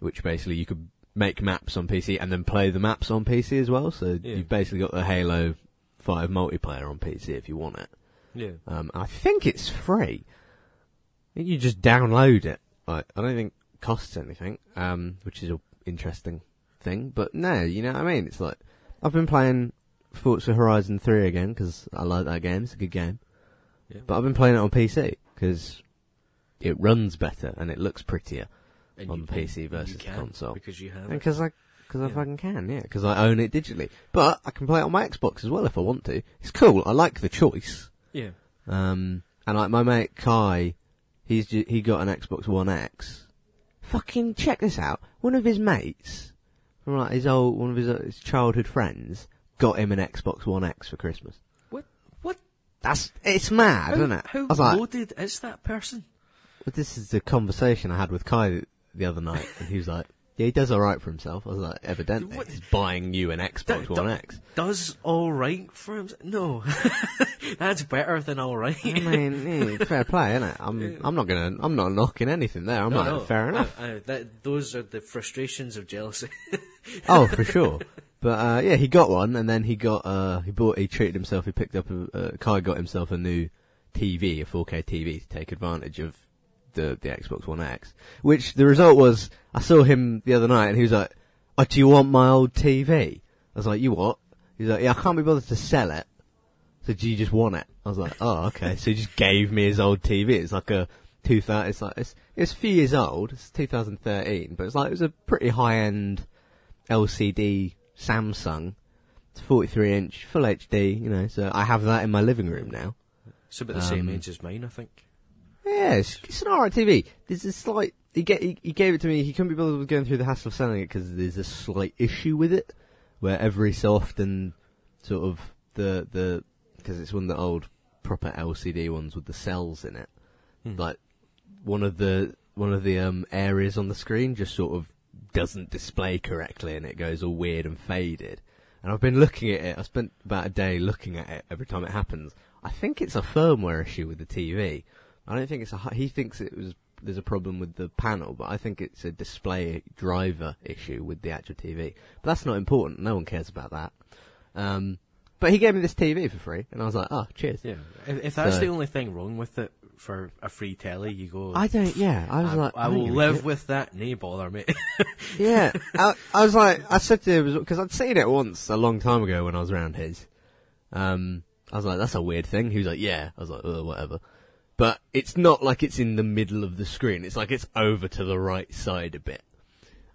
A: which basically you could make maps on PC and then play the maps on PC as well, so
B: Yeah.
A: you've basically got the Halo 5 multiplayer on PC if you want it.
B: Yeah.
A: Um, I think it's free. I think you just download it. Like, I don't think costs anything, um, which is an interesting thing. But no, you know what I mean? It's like, I've been playing Forza Horizon 3 again, because I like that game, it's a good game.
B: Yeah.
A: But I've been playing it on PC, because it runs better and it looks prettier.
B: And
A: on PC versus
B: can,
A: console.
B: Because you have
A: because I, cause I fucking can, yeah, because I own it digitally. But I can play it on my Xbox as well if I want to. It's cool, I like the choice.
B: Yeah.
A: Um, and like my mate Kai, he's ju- he got an Xbox One X. Fucking check this out. One of his mates from like his old one of his, uh, his childhood friends got him an Xbox One X for Christmas.
B: What? What?
A: That's it's mad,
B: How,
A: isn't it?
B: how
A: I was like,
B: loaded is that person?
A: but this is the conversation I had with Kai the other night, and he was like, "Yeah, he does all right for himself." I was like, "Evidently,
B: What-
A: he's buying you an Xbox
B: Da-
A: One
B: da-
A: X."
B: Does all right for him? No, that's better than all right.
A: I mean, yeah, fair play, isn't it? I'm I'm not gonna I'm not knocking anything there. I'm like, fair enough.
B: uh, uh, that, those are the frustrations of jealousy.
A: oh, for sure. But uh, yeah, he got one, and then he got uh, he bought he treated himself. He picked up a uh, Kai got himself a new TV, a 4K TV, to take advantage of the the Xbox One X. Which the result was, I saw him the other night, and he was like, "Oh, do you want my old TV?" I was like, "You what?" He's like, "Yeah, I can't be bothered to sell it." So do you just want it? I was like, "Oh, okay." so he just gave me his old TV. It's like a 2000. It's like it's it's a few years old. It's 2013, but it's like it was a pretty high end LCD Samsung. It's 43 inch, full HD, you know, so I have that in my living room now.
B: it's about the same
A: Um,
B: age as mine, I think.
A: Yeah, it's, it's an alright TV. There's a slight, he, get, he, he gave it to me, he couldn't be bothered with going through the hassle of selling it because there's a slight issue with it, where every so often, sort of, the, the, because it's one of the old proper LCD ones with the cells in it,
B: Hmm.
A: like, one of the, one of the, um, areas on the screen just sort of doesn't display correctly and it goes all weird and faded. And I've been looking at it, I spent about a day looking at it every time it happens. I think it's a firmware issue with the TV. I don't think it's a, he thinks it was, there's a problem with the panel, but I think it's a display driver issue with the actual TV. But that's not important, no one cares about that. Um, but he gave me this TV for free, and I was like, oh, cheers.
B: Yeah. If, if that's
A: So-
B: the only thing wrong with it, for a free telly, you go.
A: I don't. Yeah, I was
B: I,
A: like,
B: I
A: don't
B: will live
A: shit.
B: with that. Nay bother, mate.
A: Yeah, I, I was like, I said to him because I'd seen it once a long time ago when I was around his. Um, I was like, that's a weird thing. He was like, yeah. I was like, oh, whatever. But it's not like it's in the middle of the screen. It's like it's over to the right side a bit.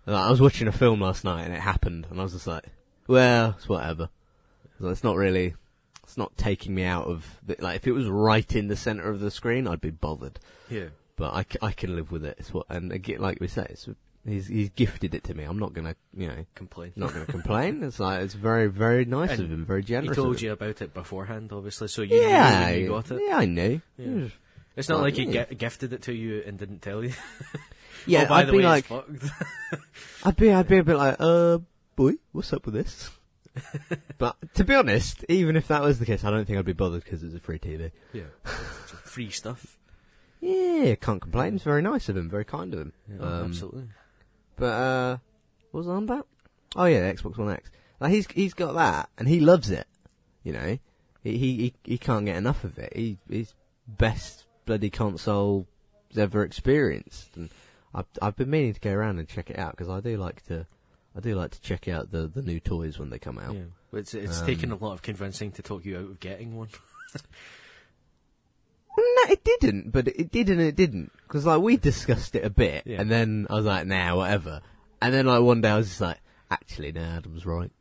A: And I was watching a film last night and it happened, and I was just like, well, it's whatever. So it's not really, it's not taking me out of the, like if it was right in the center of the screen, I'd be bothered.
B: yeah.
A: But I, I can live with it. It's what, and again, like we say, it's, he's he's gifted it to me. I'm not gonna, you know,
B: Complain.
A: not going to complain. It's like it's very, very nice
B: And
A: of him, very generous.
B: He
A: told
B: you about it beforehand, obviously, so you
A: yeah,
B: knew you got it.
A: yeah, I knew.
B: Yeah. It's not like he
A: yeah.
B: gi- gifted it to you and didn't tell you.
A: Yeah,
B: oh, by
A: I'd
B: the
A: be
B: way,
A: like. I'd be, I'd be a bit like, uh, boy, what's up with this? but to be honest, even if that was the case, I don't think I'd be bothered because it's a free TV.
B: yeah. Free stuff.
A: Yeah, can't complain. It's very nice of him, very kind of him.
B: Yeah,
A: Um,
B: absolutely.
A: But uh, what was I on about? Oh yeah, the Xbox One X. Like he's he's got that, and he loves it. You know, he he he, he can't get enough of it. He he's best bloody console ever experienced, and I've I've been meaning to go around and check it out because I do like to. I do like to check out the, the new toys when they come out.
B: Yeah. But It's, it's
A: Um,
B: taken a lot of convincing to talk you out of getting one.
A: No, it didn't, but it did and it didn't. Because, like, we discussed it a bit,
B: Yeah.
A: and then I was like, nah, whatever. And then, like, one day I was just like, actually, no, Adam's right.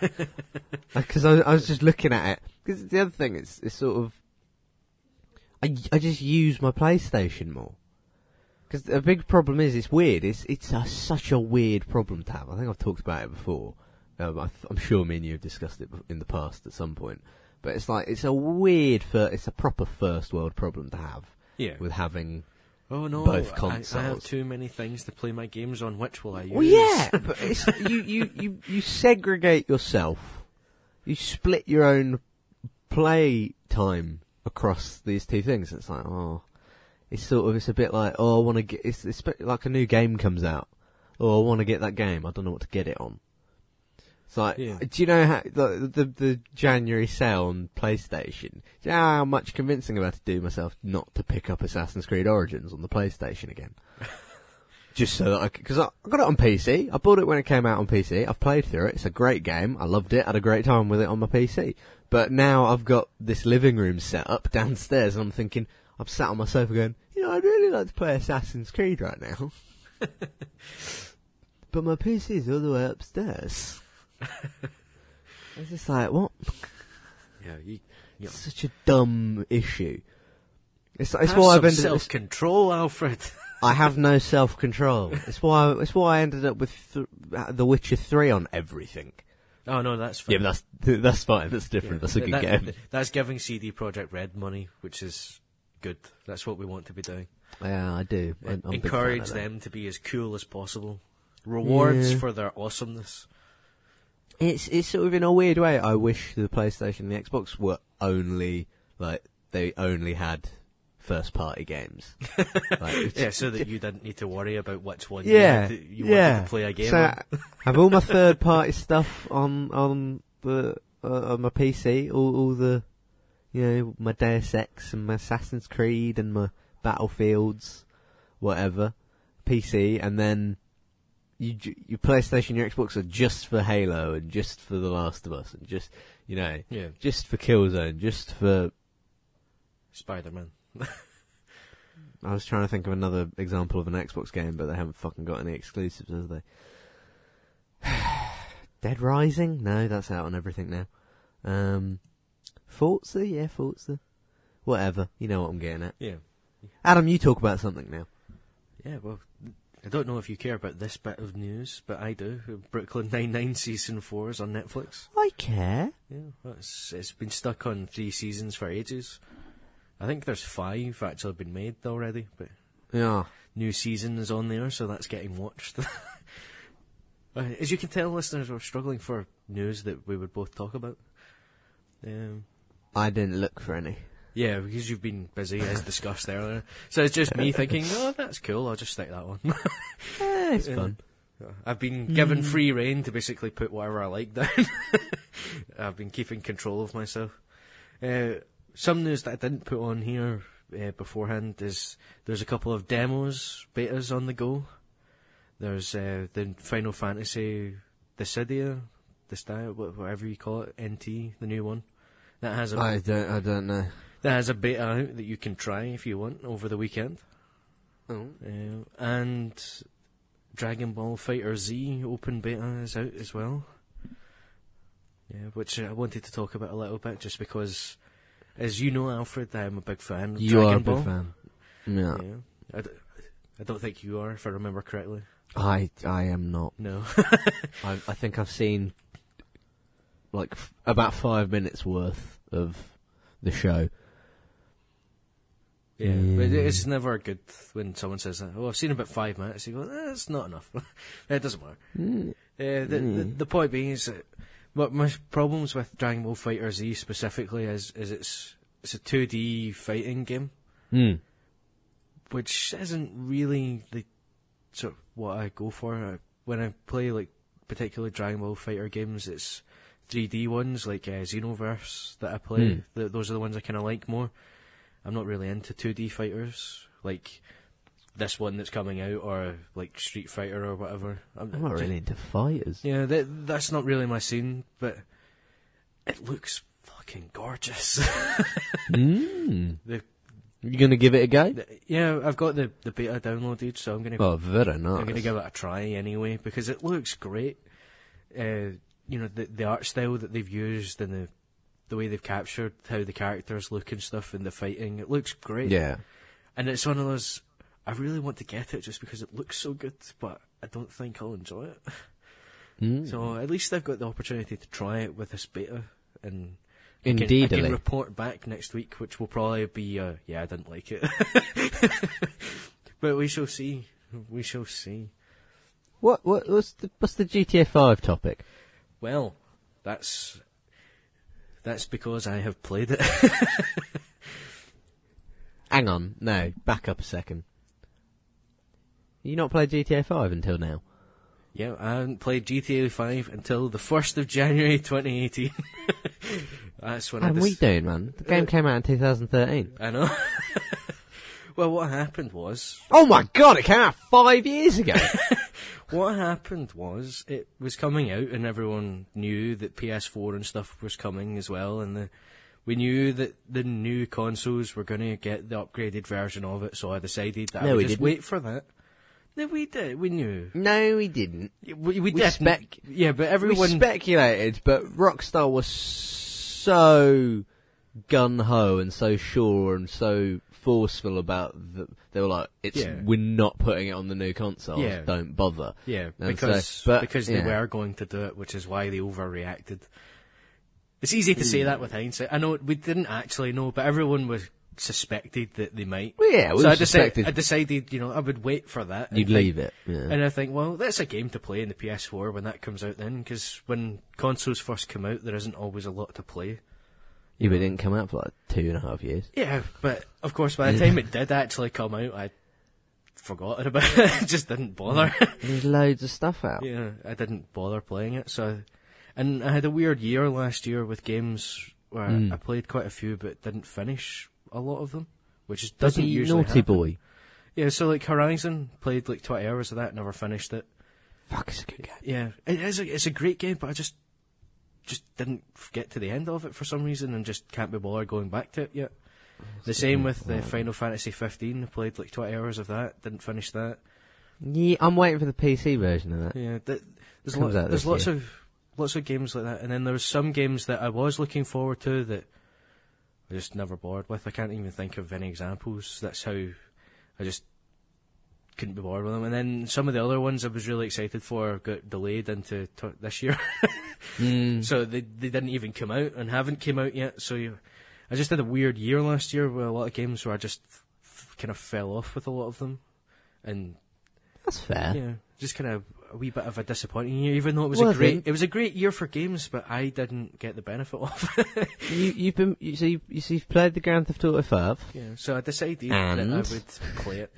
A: Because I, I was just looking at it. Because the other thing is, it's sort of, I, I just use my PlayStation more. Because the big problem is, it's weird. It's it's a, such a weird problem to have. I think I've talked about it before. Um, I I'm sure me and you have discussed it in the past at some point. But it's like it's a weird, fir- it's a proper first world problem to have
B: Yeah.
A: with having.
B: oh no,
A: both
B: I- I, have too many things to play my games on. Which will I use?
A: Well, yeah, but it's, you, you you you segregate yourself. You split your own play time across these two things. It's like oh, it's sort of it's a bit like oh I want to get it's, it's like a new game comes out. Oh, I want to get that game. I don't know what to get it on. It's like,
B: Yeah.
A: do you know how the, the the January sale on PlayStation? Do you know how much convincing I've had to do myself not to pick up Assassin's Creed Origins on the PlayStation again? Just so that I, because I, I got it on PC. I bought it when it came out on PC. I've played through it. It's a great game. I loved it. I Had a great time with it on my PC. But now I've got this living room set up downstairs, and I'm thinking, I'm sat on my sofa going, you know, I'd really like to play Assassin's Creed right now. but my PC's all the way upstairs. it's just like, what?
B: Yeah, you, you
A: It's such a dumb issue. It's, it's
B: have
A: why I've ended up.
B: self-control, Alfred.
A: I have no self control. It's why. It's why I ended up with th- The Witcher Three on everything.
B: Oh no, that's fine.
A: Yeah, but that's that's fine. That's different.
B: Yeah,
A: That's a good
B: that-
A: game.
B: That's giving CD Projekt Red money, which is good. That's what we want to be doing.
A: Yeah, I do. I'm a big fan
B: Encourage them to be as cool as possible. Rewards
A: Yeah.
B: for their awesomeness.
A: It's it's sort of in a weird way. I wish the PlayStation and the Xbox were only like they only had first party games. like,
B: Yeah, so that you didn't need to worry about which one
A: yeah,
B: you, to- you
A: yeah.
B: wanted to play a game
A: So
B: on.
A: have all my third party stuff on on the uh, on my PC. All, all the you know my Deus Ex and my Assassin's Creed and my Battlefields, whatever PC, and then. You, your PlayStation, your Xbox are just for Halo and just for The Last of Us and just, you know,
B: Yeah,
A: just for Killzone, just for.
B: Spider-Man.
A: I was trying to think of another example of an Xbox game, but they haven't fucking got any exclusives, have they? Dead Rising? No, that's out on everything now. Um, Forza? Yeah, Forza. Whatever. You know what I'm getting at.
B: Yeah,
A: Adam, you talk about something now.
B: yeah. Well, I don't know if you care about this bit of news, but I do. Brooklyn Nine-Nine season four is on Netflix.
A: I care.
B: Yeah, well, it's it's been stuck on three seasons for ages. I think there's five actually been made already, but
A: Yeah.
B: new season is on there, so that's getting watched. Uh, As you can tell, listeners, we're struggling for news that we would both talk about. Um,
A: I didn't look for any.
B: yeah, because you've been busy, as discussed earlier. So it's just me thinking, oh, that's cool, I'll just stick that one.
A: Eh, it's
B: Yeah.
A: fun.
B: I've been given free reign to basically put whatever I like down. I've been keeping control of myself. Uh, some news that I didn't put on here uh, beforehand is there's a couple of demos, betas on the go. There's uh, the Final Fantasy Dissidia, wha- whatever you call it, NT, the new one. That has a
A: I don't. I don't know.
B: that has a beta out that you can try if you want over the weekend.
A: Oh.
B: Uh, and Dragon Ball Fighter Z open beta is out as well. Yeah, which I wanted to talk about a little bit, just because, as you know, Alfred, I'm a big fan of
A: You
B: Dragon
A: are a
B: Ball.
A: big fan. Yeah.
B: Yeah, I, d- I don't think you are, if I remember correctly.
A: I. I am not.
B: No.
A: I. I think I've seen like f- about five minutes worth of the show.
B: Yeah, but it's never good when someone says that. Oh, I've seen about five minutes. You go, eh, it's not enough. it doesn't matter.
A: Mm.
B: Uh, the, the
A: Mm.
B: the point being is that what my problems with Dragon Ball Fighter Z specifically is is it's it's a 2D fighting game,
A: Mm.
B: which isn't really the sort of what I go for I, when I play like particularly Dragon Ball Fighter games. It's 3D ones like uh, Xenoverse that I play.
A: Mm.
B: Th those are the ones I kind of like more. I'm not really into 2D fighters like this one that's coming out or like Street Fighter or whatever. I'm,
A: I'm not
B: just-
A: really into fighters.
B: yeah, that, that's not really my scene, but it looks fucking gorgeous.
A: mm.
B: The-
A: You gonna give it a go?
B: The- yeah, I've got the, the beta downloaded, so I'm gonna
A: Oh, very nice.
B: I'm gonna give it a try anyway because it looks great. Uh, you know the the art style that they've used and the the way they've captured how the characters look and stuff in the fighting. It looks great.
A: Yeah.
B: and it's one of those. I really want to get it just because it looks so good, but I don't think I'll enjoy it.
A: Mm.
B: So at least I've got the opportunity to try it with this beta, and I can, I can report back next week, which will probably be, uh, yeah, I didn't like it. but we shall see. We shall see.
A: What what what's the what's the GTA Five topic?
B: Well, that's that's because I have played it.
A: Hang on, no, back up a second. You not played GTA Five until now?
B: yeah, I haven't played GTA 5 until the first of January 2018. that's when I.
A: What are we doing, man? The game
B: Uh,
A: came out in 2013.
B: I know. well, what happened was
A: Oh my god, it came out five years ago.
B: What happened was it was coming out, and everyone knew that PS4 and stuff was coming as well, and the, we knew that the new consoles were going to get the upgraded version of it. So I decided that I would just
A: didn't.
B: wait for that. No, we did. We knew.
A: no, we didn't.
B: We, we,
A: We spec-
B: yeah, but
A: We
B: everyone.
A: speculated, but Rockstar was so gun ho and so sure and so forceful about the. They were like, "It's
B: Yeah.
A: we're not putting it on the new consoles.
B: Yeah.
A: Don't bother."
B: yeah,
A: And
B: because
A: so- but,
B: because
A: yeah.
B: they were going to do it, which is why they overreacted. It's easy to say mm. that with hindsight. I know we didn't actually know, but everyone was suspected that they might.
A: Well, yeah, we
B: so I I decided, you know, I would wait for that.
A: you'd
B: think-
A: leave it. Yeah.
B: And I think, well, that's a game to play in the PS4 when that comes out then, because when consoles first come out, there isn't always a lot to play.
A: yeah, but it didn't come out for like two and a half years.
B: Yeah, but of course, by the time it did actually come out, I forgotten about it. I just didn't bother.
A: There's loads of stuff out.
B: yeah, I didn't bother playing it. So, and I had a weird year last year with games where
A: Mm.
B: I played quite a few, but didn't finish a lot of them, which is- doesn't
A: Bloody
B: usually
A: naughty
B: happen.
A: boy.
B: Yeah, so like Horizon, played like 20 hours of that, never finished it.
A: Fuck, it's a good game.
B: Yeah, it is. A, it's a great game, but I just just didn't get to the end of it for some reason, and just can't be bothered going back to it yet. The same with uh, the Final Fantasy 15. Played like 20 hours of that, didn't finish that.
A: Yeah, I'm waiting for the PC version of that.
B: Yeah, th- there's lo- there's lots
A: year.
B: of lots of games like that, and then there there's some games that I was looking forward to that I just never bored with. I can't even think of any examples. That's how I just couldn't be bored with them. And then some of the other ones I was really excited for got delayed into t- this year.
A: Mm.
B: So they they didn't even come out and haven't came out yet. So you, I just had a weird year last year with a lot of games where I just f- kind of fell off with a lot of them, and
A: That's fair.
B: yeah, just kind of a wee bit of a disappointing year. Even though it was
A: Well,
B: a great, it was a great year for games, but I didn't get the benefit of. it.
A: You, you've been, you, so you've, you, so you've played the Grand Theft Auto 5.
B: yeah, so I decided that I would play it.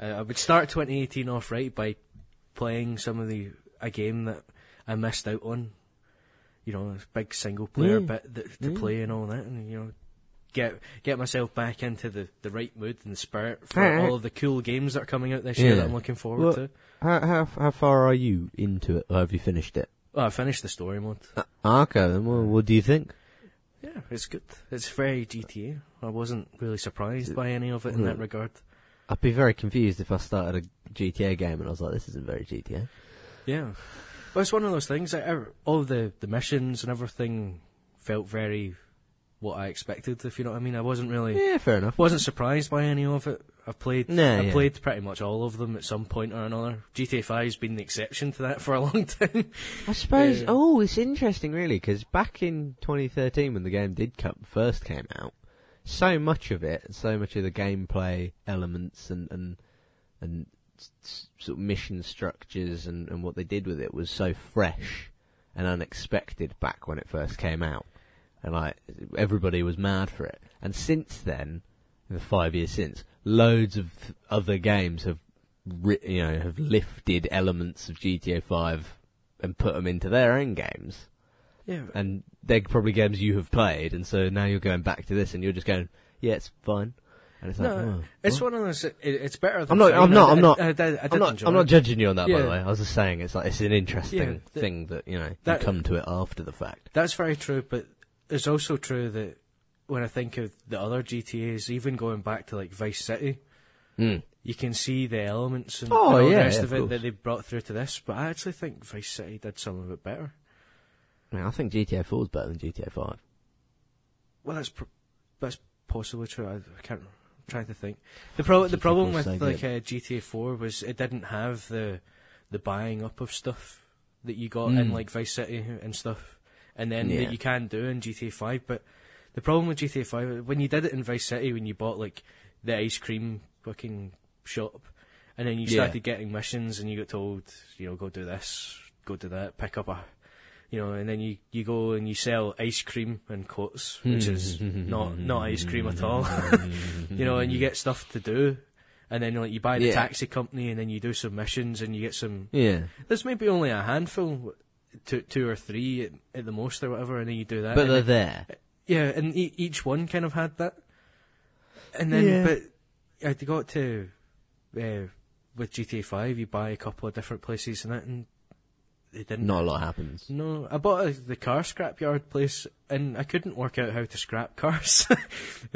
B: Uh, I would start 2018 off right by playing some of the a game that I missed out on. You know, a big single player
A: Yeah.
B: bit that, to
A: Yeah.
B: play and all that, and you know, get get myself back into the, the right mood and spirit for all of the cool games that are coming out this year
A: Yeah.
B: that I'm looking forward
A: Well-
B: to.
A: How, how how far are you into it? Or have you finished it?
B: Well, I finished the story mode.
A: Uh, okay, then well, what do you think?
B: Yeah, it's good. It's very GTA. I wasn't really surprised by any of it in that regard.
A: I'd be very confused if I started a GTA game and I was like, this isn't very GTA.
B: Yeah. Well, it's one of those things. All the, the missions and everything felt very what I expected, if you know what I mean. I wasn't really,
A: Yeah, fair enough.
B: wasn't surprised by any of it. I've played,
A: Nah,
B: I've
A: yeah.
B: played pretty much all of them at some point or another. GTA 5's been the exception to that for a long time.
A: I suppose.
B: Yeah.
A: Oh, it's interesting, really, because back in 2013, when the game did come, first came out, so much of it, so much of the gameplay elements and and and sort of mission structures and, and what they did with it was so fresh and unexpected back when it first came out, and like everybody was mad for it. And since then, in the five years since, loads of other games have you know have lifted elements of GTA 5 and put them into their own games.
B: Yeah.
A: And they're probably games you have played, and so now you're going back to this, and you're just going, yeah, it's fine. And it's like,
B: No,
A: oh,
B: it's
A: what?
B: one of those. It, it's better. Than
A: I'm not-. I'm not- I'm not-
B: I,
A: I'm, not, I'm not judging you on that, by the way. I was just saying it's like it's an interesting
B: Yeah, the-
A: thing that you know
B: that-
A: you come to it after the fact.
B: That's very true, but it's also true that when I think of the other GTA's, even going back to like Vice City,
A: Mm.
B: you can see the elements and,
A: Oh,
B: and all
A: yeah,
B: the rest
A: yeah,
B: of
A: of
B: it that they brought through to this. But I actually think Vice City did some of it better.
A: I, mean, I think GTA 4 is better than GTA 5.
B: Well, that's pr- that's possibly true. I, I can't. I'm trying to think. The pro- the problem with like uh, GTA 4 was it didn't have the the buying up of stuff that you got in
A: Mm.
B: like Vice City and stuff, and then
A: Yeah.
B: that you can do in GTA 5. But the problem with GTA 5 when you did it in Vice City, when you bought like the ice cream fucking shop, and then you
A: Yeah.
B: started getting missions, and you got told, you know, go do this, go do that, pick up a. You know, and then you, you go and you sell ice cream in quotes, which is not not ice cream at all. you know, and you get stuff to do, and then like you buy the
A: Yeah.
B: taxi company, and then you do some missions, and you get some.
A: Yeah,
B: There's maybe only a handful, two two or three at, at the most or whatever, and then you do that.
A: but they're
B: then-
A: there.
B: yeah, and e- each one kind of had that. And then,
A: Yeah.
B: but I got to uh, with GTA Five, you buy a couple of different places in it, and they didn't.
A: Not a lot happens.
B: No, I bought a, the car scrapyard place, and I couldn't work out how to scrap cars.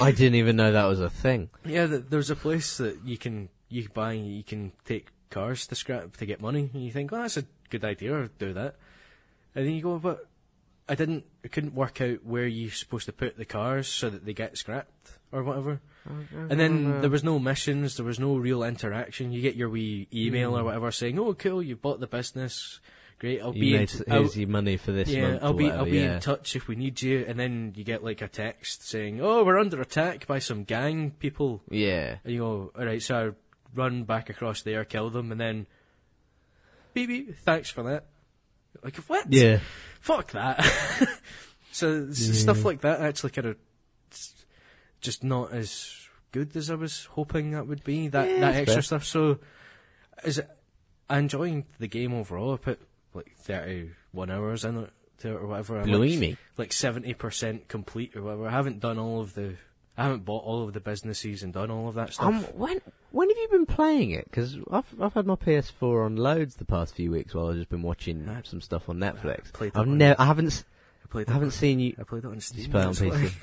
A: I didn't even know that was a thing.
B: yeah, th- there's a place that you can you can buy, you can take cars to scrap to get money, and you think, oh, that's a good idea, I'll do that. And then you go, but I didn't, I couldn't work out where you're supposed to put the cars so that they get scrapped or whatever. Mm-hmm. And then mm-hmm. there was no missions, there was no real interaction. You get your wee email or mm. whatever saying, "Oh, cool, you bought the business, great. I'll
A: you
B: be in,
A: made,
B: I'll,
A: your money for this
B: yeah. I'll be
A: whatever,
B: I'll be
A: yeah.
B: in touch if we need you." And then you get like a text saying, "Oh, we're under attack by some gang people."
A: Yeah,
B: And you go, "All right, so run back across there, kill them, and then beep beep, thanks for that." Like what?
A: yeah.
B: fuck that. so s- stuff like that actually kind of just not as good as I was hoping that would be. That
A: Yeah,
B: that extra stuff. So, is it, enjoying the game overall. I put like 31 hours in it or whatever. I'm like, like 70% complete or whatever. I haven't done all of the. I haven't bought all of the businesses and done all of that stuff.
A: Um, when when have you been playing it? Because I've I've had my PS4 on loads the past few weeks while I've just been watching some stuff on Netflix. I've never I haven't
B: I played.
A: I haven't
B: on-
A: seen you.
B: I played it on Steam.
A: Play it on. PC.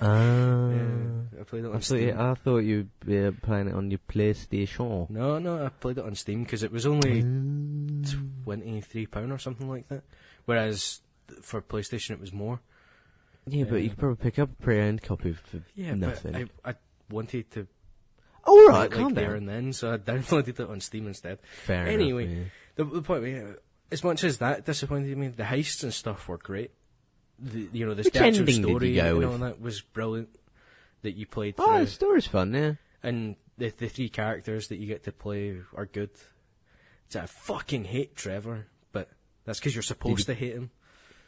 A: Ah.
B: Yeah, I played it on
A: I thought,
B: Steam.
A: you, I thought you were playing it on your PlayStation.
B: No, no, I played it on Steam because it was only
A: Mm.
B: twenty three pound or something like that. Whereas for PlayStation it was more.
A: Yeah, but you could probably pick up a pre-owned copy for
B: Yeah,
A: nothing.
B: but I, I wanted to
A: All
B: play
A: right,
B: like
A: calm
B: there
A: down.
B: and then, so I downloaded it on Steam instead.
A: Fair
B: Anyway,
A: enough.
B: The, the point, yeah, as much as that disappointed me, the heists and stuff were great. The, you know, the
A: Which ending did you
B: story
A: go
B: and all
A: with?
B: that was brilliant. That you played.
A: Oh,
B: through,
A: the story's fun, yeah.
B: and the the three characters that you get to play are good. So I fucking hate Trevor, but that's because you're supposed to hate him.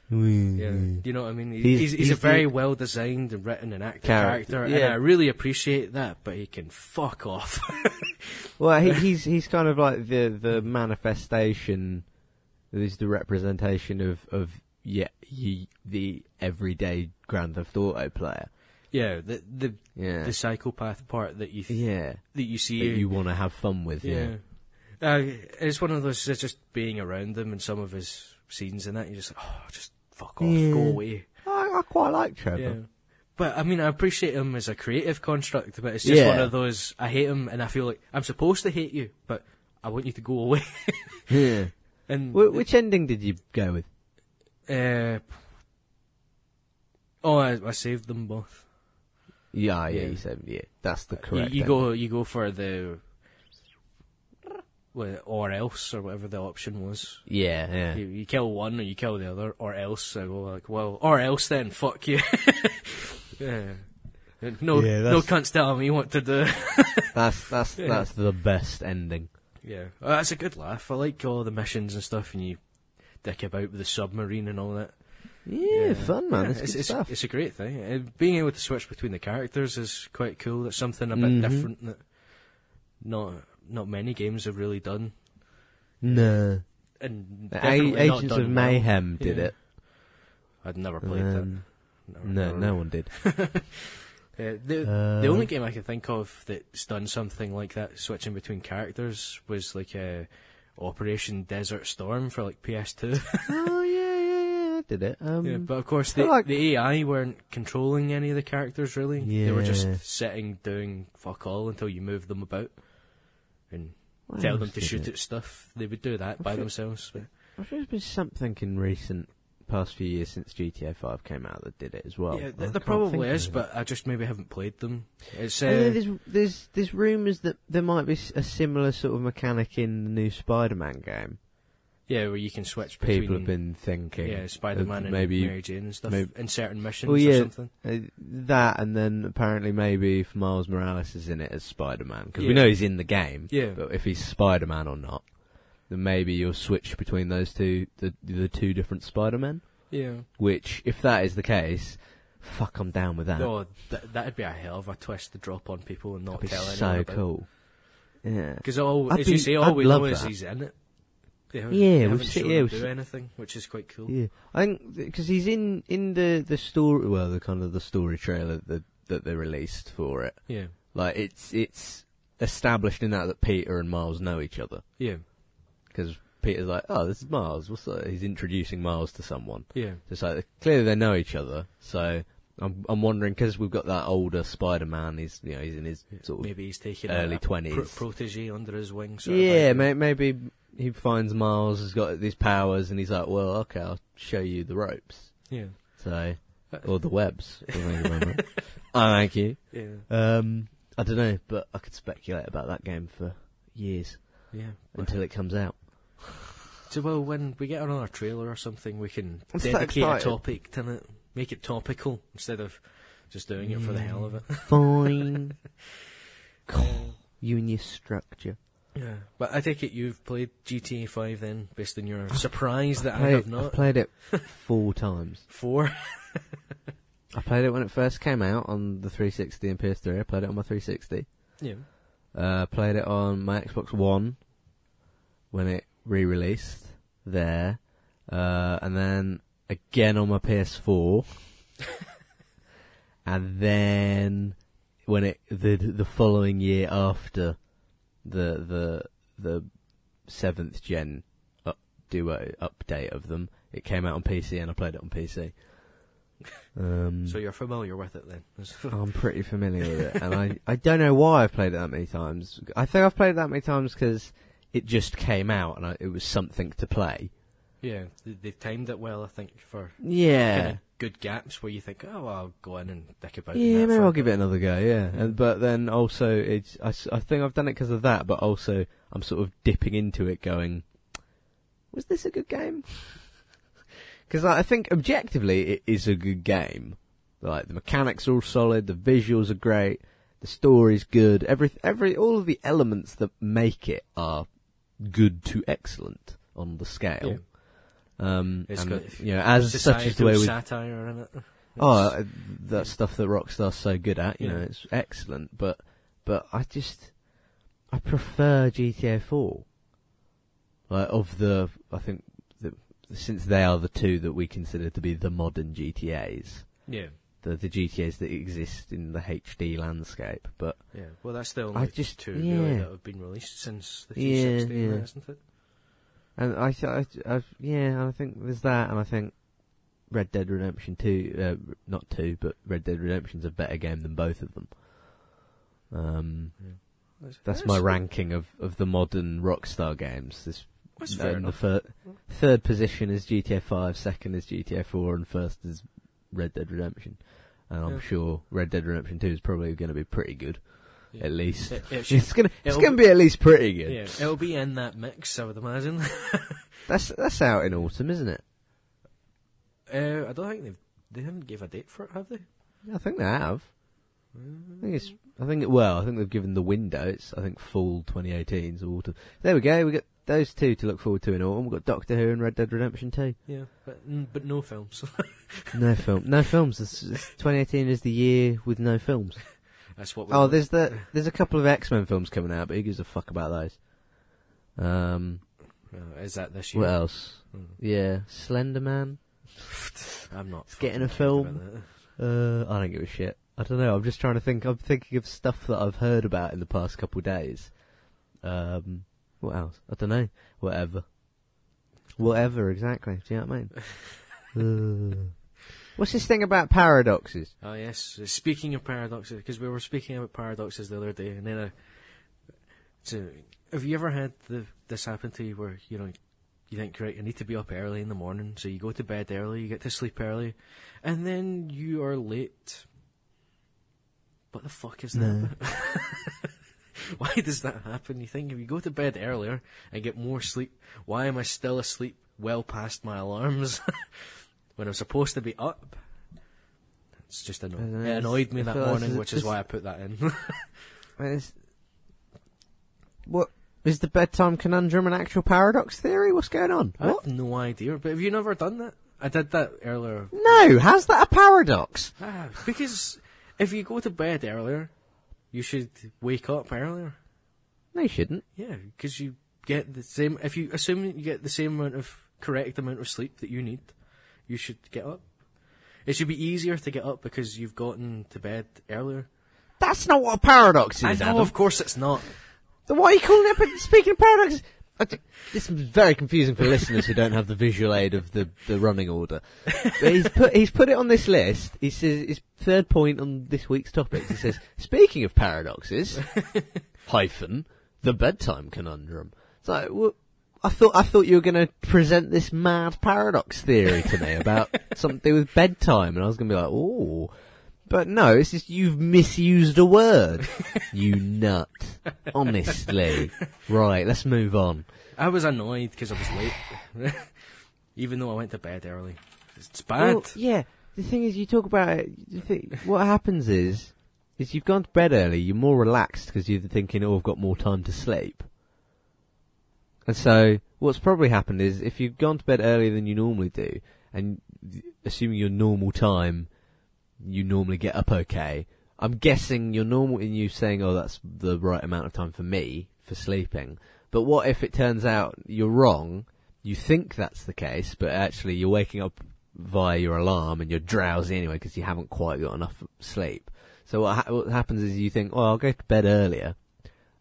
B: Yeah, you know what I mean? He's,
A: He's-
B: he's,
A: he's
B: a very
A: the-
B: well designed and written and acted
A: Character,
B: character, and
A: yeah.
B: I really appreciate that. But he can fuck off.
A: Well, he, he's he's kind of like the the manifestation. He's the representation of of yeah, you, the everyday Grand Theft Auto player.
B: Yeah, the the
A: Yeah,
B: the psychopath part that you th-
A: yeah,
B: that you see.
A: that you want to have fun with. Yeah,
B: yeah. Uh, it's one of those. It's just being around them and some of his scenes and that. You just like, oh, just fuck off,
A: Yeah.
B: go away.
A: I, I quite like Trevor.
B: Yeah. But I mean, I appreciate him as a creative construct, but it's just
A: Yeah.
B: one of those. I hate him, and I feel like I'm supposed to hate you, but I want you to go away.
A: Yeah.
B: and
A: Wh- which ending did you go with?
B: Uh, oh, I, I saved them both.
A: Yeah, yeah,
B: Yeah.
A: you said yeah. That's the correct.
B: you
A: ending.
B: go, you go for the. Well, or else, or whatever the option was.
A: Yeah, yeah.
B: You, you kill one, or you kill the other, or else. I go like, well, or else then, fuck you. yeah. No,
A: Yeah,
B: no
A: that's-
B: cunts telling me what to do.
A: That's that's
B: Yeah.
A: that's the best ending.
B: Yeah, uh, that's a good laugh. I like all the missions and stuff, and you dick about with the submarine and all that.
A: Yeah, fun man.
B: Yeah,
A: it's,
B: it's,
A: good
B: it's,
A: stuff.
B: it's a great thing. Uh, being able to switch between the characters is quite cool. That's something a bit
A: Mhm.
B: different that not not many games have really done.
A: no,
B: And definitely
A: A-
B: not
A: Agents
B: done
A: of
B: well.
A: Mayhem did
B: Yeah.
A: it.
B: I'd never played
A: Um,
B: that. Never-
A: no,
B: never-
A: no one did.
B: Uh, the
A: Uh,
B: the only game I can think of that's done something like that, switching between characters, was like uh, Operation Desert Storm for like PS2.
A: oh yeah, yeah, yeah. I did it. Um,
B: Yeah, but of course,
A: I
B: the,
A: like-
B: the AI weren't controlling any of the characters really. They were
A: Yeah.
B: just sitting doing fuck all until you move them about and
A: what
B: tell them to shoot
A: it?
B: at stuff. They would do that by
A: sure-
B: themselves. But
A: I think there's been something in recent past few years since GTA 5 came out that did it as well.
B: yeah, th- there probably is, but I just maybe haven't played them. It's uh,
A: I there's there's there's rumours that there might be a similar sort of mechanic in the new Spider-Man game.
B: Yeah, where you can switch between
A: People have been thinking.
B: yeah Spider-Man
A: uh,
B: and
A: maybe
B: Mary Jane and stuff
A: maybe-
B: in certain missions
A: Well,
B: or something.
A: Uh, that, and then apparently maybe if Miles Morales is in it as Spider-Man, because we know he's in the game,
B: Yeah,
A: but if he's Spider-Man or not, then maybe you'll switch between those two, the the two different Spider-Men.
B: yeah.
A: Which, if that is the case, fuck, I'm down with that.
B: Oh, th- that'd be a hell of a twist to drop on people and not
A: That'd be
B: tell anyone
A: so cool. Yeah.
B: Because all,
A: I'd
B: as you say, all
A: I'd
B: we know
A: love
B: is he's in it. They haven't,
A: Yeah,
B: they
A: we've
B: haven't
A: seen- yeah,
B: him
A: we've
B: do anything, which is quite cool.
A: Yeah, I think because he's in in the the story, well, the kind of the story trailer that that they released for it.
B: Yeah,
A: Like it's it's established in that that Peter and Miles know each other
B: yeah,
A: because Peter's like, oh, this is Miles. What's that? He's introducing Miles to someone.
B: yeah,
A: So it's like clearly they know each other. So I'm I'm wondering because we've got that older Spider-Man. He's you know he's in his sort of
B: Maybe he's taking
A: early
B: a, a pro-
A: 20s.
B: protege under his wing. Sort of
A: yeah. May, maybe he finds Miles has got these powers and he's like, well, okay, I'll show you the ropes.
B: yeah,
A: So or the webs. Oh, thank you very much. Thank you.
B: yeah,
A: Um, I don't know, but I could speculate about that game for years
B: yeah.
A: until it comes out.
B: So well, when we get another trailer or something, we can
A: I'm so
B: dedicate a
A: excited.
B: topic to it, make it topical instead of just doing it for the hell of it.
A: Fine. you and your structure.
B: Yeah, but I take it you've played GTA Five then, based on your surprise that I
A: Played-
B: have not.
A: I've played it four times.
B: Four.
A: I played it when it first came out on the 360 and PS3. I played it on my 360.
B: Yeah.
A: Uh, played it on my Xbox One when it re-released there, uh, and then again on my PS4, and then when it the the following year after the the the seventh gen up, duo update of them, it came out on PC and I played it on PC. Um,
B: So you're familiar with it then?
A: I'm pretty familiar with it, and I, I don't know why I've played it that many times. I think I've played it that many times because it just came out and I, it was something to play.
B: yeah, they- they've timed it well, I think, for
A: Yeah,
B: good gaps where you think, oh, well, I'll go in and dick about.
A: yeah, maybe I'll give it another go. Yeah, and but then also it's I, I think I've done it because of that, but also I'm sort of dipping into it, going, was this a good game? Because I think objectively it is a good game. Like the mechanics are all solid, the visuals are great, the story's good. Every every all of the elements that make it are good to excellent on the scale. Um,
B: It's
A: and,
B: got
A: you know, as such is the way we
B: satire in it.
A: Oh,
B: It's-
A: uh, that stuff that Rockstar's so good at, you
B: Yeah.
A: know, it's excellent. But, but I just, I prefer GTA 4. Like of the, I think the since they are the two that we consider to be the modern GTA's,
B: Yeah.
A: the the GTA's that exist in the HD landscape. But
B: Yeah. Well, that's the
A: I
B: only
A: just-
B: two really that have been released since the
A: Yeah, yeah.
B: isn't it?
A: And I, I, I yeah, I think there's that, and I think Red Dead Redemption Two, uh, not two, but Red Dead Redemption's a better game than both of them. Um, that's my ranking of, of the modern Rockstar games. This
B: That's fair
A: and the
B: enough.
A: third position is GTA Five, second is GTA Four, and first is Red Dead Redemption. And I'm
B: Yeah.
A: sure Red Dead Redemption Two is probably going to be pretty good,
B: Yeah.
A: At least.
B: It, it should,
A: It's gonna it's
B: it'll
A: gonna be at least pretty good.
B: yeah, it'll be in that mix, I would imagine.
A: That's that's out in autumn, isn't it?
B: uh, I don't think they've they haven't gave a date for it, have they?
A: I think they have. I think it's. I think it, well. I think they've given the window. It's. I think fall 2018 so autumn. There we go. We got those two to look forward to in autumn. We've got Doctor Who and Red Dead Redemption 2.
B: Yeah, but mm, but no films.
A: No film. No films. It's, it's 2018 is the year with no films.
B: That's what.
A: Oh, there's the there's a couple of X Men films coming out, but who gives a fuck about those? Um,
B: Uh, is that this year?
A: what else?
B: Hmm.
A: Yeah, Slender Man.
B: I'm not.
A: It's getting a film. Uh, I don't give a shit. I don't know. I'm just trying to think. I'm thinking of stuff that I've heard about in the past couple of days. Um, what else? I don't know. Whatever. Whatever, exactly. Do you know what I mean? uh, what's this thing about paradoxes?
B: Oh yes. Speaking of paradoxes, because we were speaking about paradoxes the other day, and then I. So, have you ever had the, this happen to you where you know you think right, I need to be up early in the morning, so you go to bed early, you get to sleep early, and then you are late. What the fuck is
A: No.
B: that? why does that happen? You think if you go to bed earlier and get more sleep, why am I still asleep well past my alarms when I'm supposed to be up? It's just annoying.
A: know,
B: It annoyed me that morning, which is why I put that in.
A: Is, what is the bedtime conundrum an actual paradox theory? What's going on?
B: I
A: What?
B: have no idea. But have you never done that? I did that earlier.
A: No, how's that a paradox?
B: Ah, because if you go to bed earlier, you should wake up earlier.
A: No, you shouldn't.
B: Yeah, because you get the same. If you assume you get the same amount of correct amount of sleep that you need, you should get up. It should be easier to get up because you've gotten to bed earlier.
A: That's not what a paradox is,
B: I know,
A: Adam.
B: of course it's not.
A: Then why are you calling it? Speaking of paradoxes, this is very confusing for listeners who don't have the visual aid of the, the running order. But he's put he's put it on this list. He says his third point on this week's topics. He says, speaking of paradoxes, hyphen the bedtime conundrum. It's like, well, I thought I thought you were going to present this mad paradox theory to me about something with bedtime, and I was going to be like, oh. But no, it's just you've misused a word. you nut. Honestly. Right, let's move on.
B: I was annoyed because I was late, even though I went to bed early. It's bad.
A: Well, yeah. The thing is, you talk about it. Think, what happens is, is you've gone to bed early. You're more relaxed because you're thinking, "Oh, I've got more time to sleep." And so, what's probably happened is, if you've gone to bed earlier than you normally do, and assuming your normal time, you normally get up okay. I'm guessing you're normal in you saying, "Oh, that's the right amount of time for me for sleeping." But what if it turns out you're wrong? You think that's the case, but actually you're waking up via your alarm and you're drowsy anyway because you haven't quite got enough sleep. So what, ha- what happens is you think, "Oh, I'll go to bed earlier,"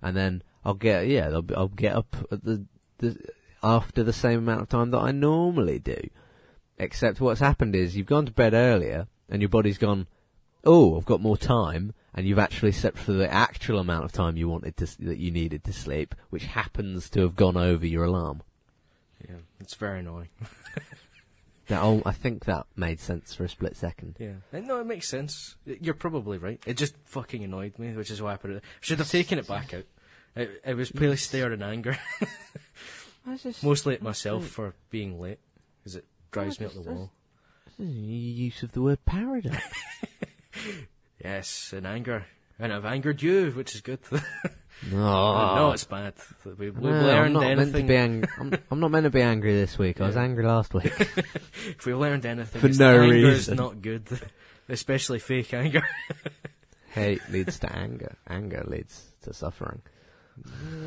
A: and then I'll get yeah, I'll, I'll get up at the, the after the same amount of time that I normally do. Except what's happened is you've gone to bed earlier and your body's gone, oh, I've got more time, and you've actually slept for the actual amount of time you wanted to that you needed to sleep, which happens to have gone over your alarm.
B: Yeah, it's very annoying.
A: Now, oh, I think that made sense for a split second.
B: Yeah, Uh, no, it makes sense. You're probably right. It just fucking annoyed me, which is why I put it. Should have taken it back out. It, it was placed there in anger, mostly at myself for being late, because it oh, drives me up the wall.
A: Use of the word paradox.
B: Yes, in anger, and I've angered you, which is good.
A: no, ah.
B: no, it's bad. We, we've
A: No, I'm
B: learned
A: to
B: anything.
A: be ang- I'm, I'm not meant to be angry this week. I was angry last week.
B: if we've learned anything,
A: For no
B: anger
A: reason.
B: is not good, especially fake anger.
A: Hate leads to anger. Anger leads to suffering.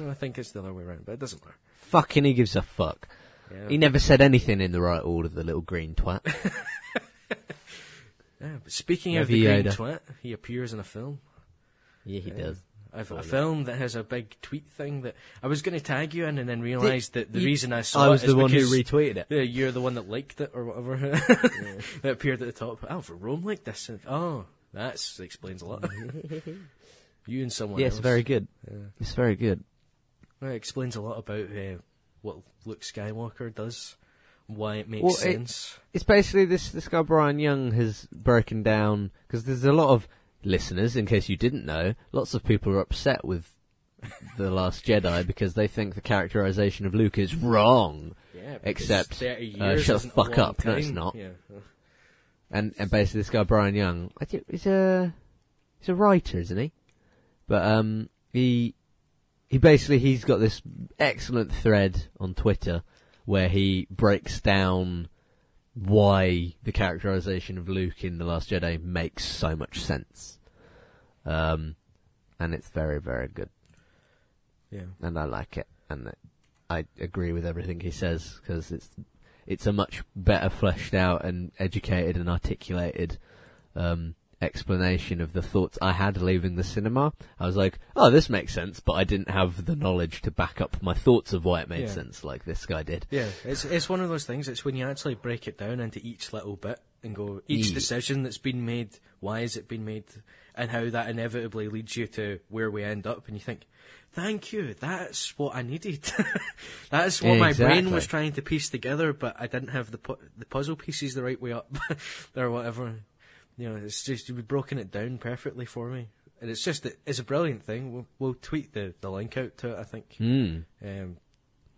B: I think it's the other way around, but it doesn't matter.
A: Fucking he gives a fuck.
B: Yeah.
A: He never said anything in the right order, the little green twat.
B: Yeah, but speaking of the green
A: Yoda.
B: twat, he appears in a film.
A: yeah, he does.
B: I've, a film that has a big tweet thing that I was going to tag you in, and then realised that the
A: you-
B: reason I saw
A: I was
B: it is
A: the one who
B: because
A: retweeted it.
B: yeah, you're the one that liked it or whatever. that appeared at the top. Oh, for Rome like this. Oh, that explains a lot. you and someone
A: Yes,
B: else.
A: very good.
B: Yeah.
A: It's very good.
B: Well, it explains a lot about uh, what Luke Skywalker does, why it makes
A: Well, it-
B: sense.
A: It's basically this this guy Brian Young has broken down because there's a lot of listeners, in case you didn't know, lots of people are upset with the Last Jedi because they think the characterization of Luke is wrong,
B: yeah,
A: except,
B: 30
A: uh, shut the fuck up. No, it's not.
B: Yeah.
A: and and basically this guy Brian Young, I think he's a he's a writer, isn't he? But um, he he basically he's got this excellent thread on Twitter where he breaks down why the characterization of Luke in The Last Jedi makes so much sense. Um, and it's very, very good.
B: yeah.
A: And I like it. And I agree with everything he says because it's, it's a much better fleshed out and educated and articulated, um, explanation of the thoughts I had leaving the cinema. I was like, oh, this makes sense, but I didn't have the knowledge to back up my thoughts of why it made
B: Yeah.
A: sense like this guy did.
B: Yeah, it's it's one of those things. It's when you actually break it down into each little bit and go each
A: Yeah.
B: decision that's been made, why has it been made, and how that inevitably leads you to where we end up, and you think, "Thank you, that's what I needed. that's what my brain was trying to piece together, but I didn't have the pu- the puzzle pieces the right way up, or whatever." You know, it's just you've broken it down perfectly for me, and it's just it's a brilliant thing. We'll, we'll tweet the, the link out to it. I think
A: Hmm.
B: um,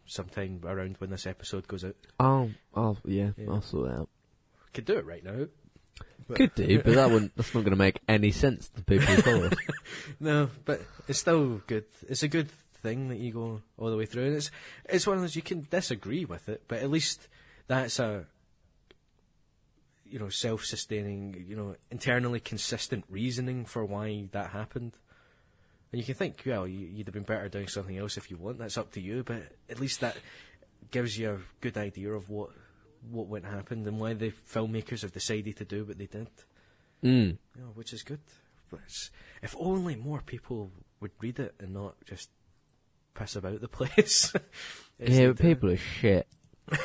B: sometime around when this episode goes out.
A: Oh, oh, yeah,
B: Yeah.
A: I'll sort it out.
B: Could do it right now. But-
A: Could do, but that wouldn't. That's not going to make any sense to people who follow us.
B: No, but it's still good. It's a good thing that you go all the way through, and it's it's one of those you can disagree with it, but at least that's a you know self-sustaining, you know, internally consistent reasoning for why that happened. And you can think, well, you, you'd have been better doing something else if you want. That's up to you, but at least that gives you a good idea of what what went happened and why the filmmakers have decided to do what they did.
A: Mm.
B: Yeah, which is good. But if only more people would read it and not just piss about the place.
A: Yeah, but people are shit.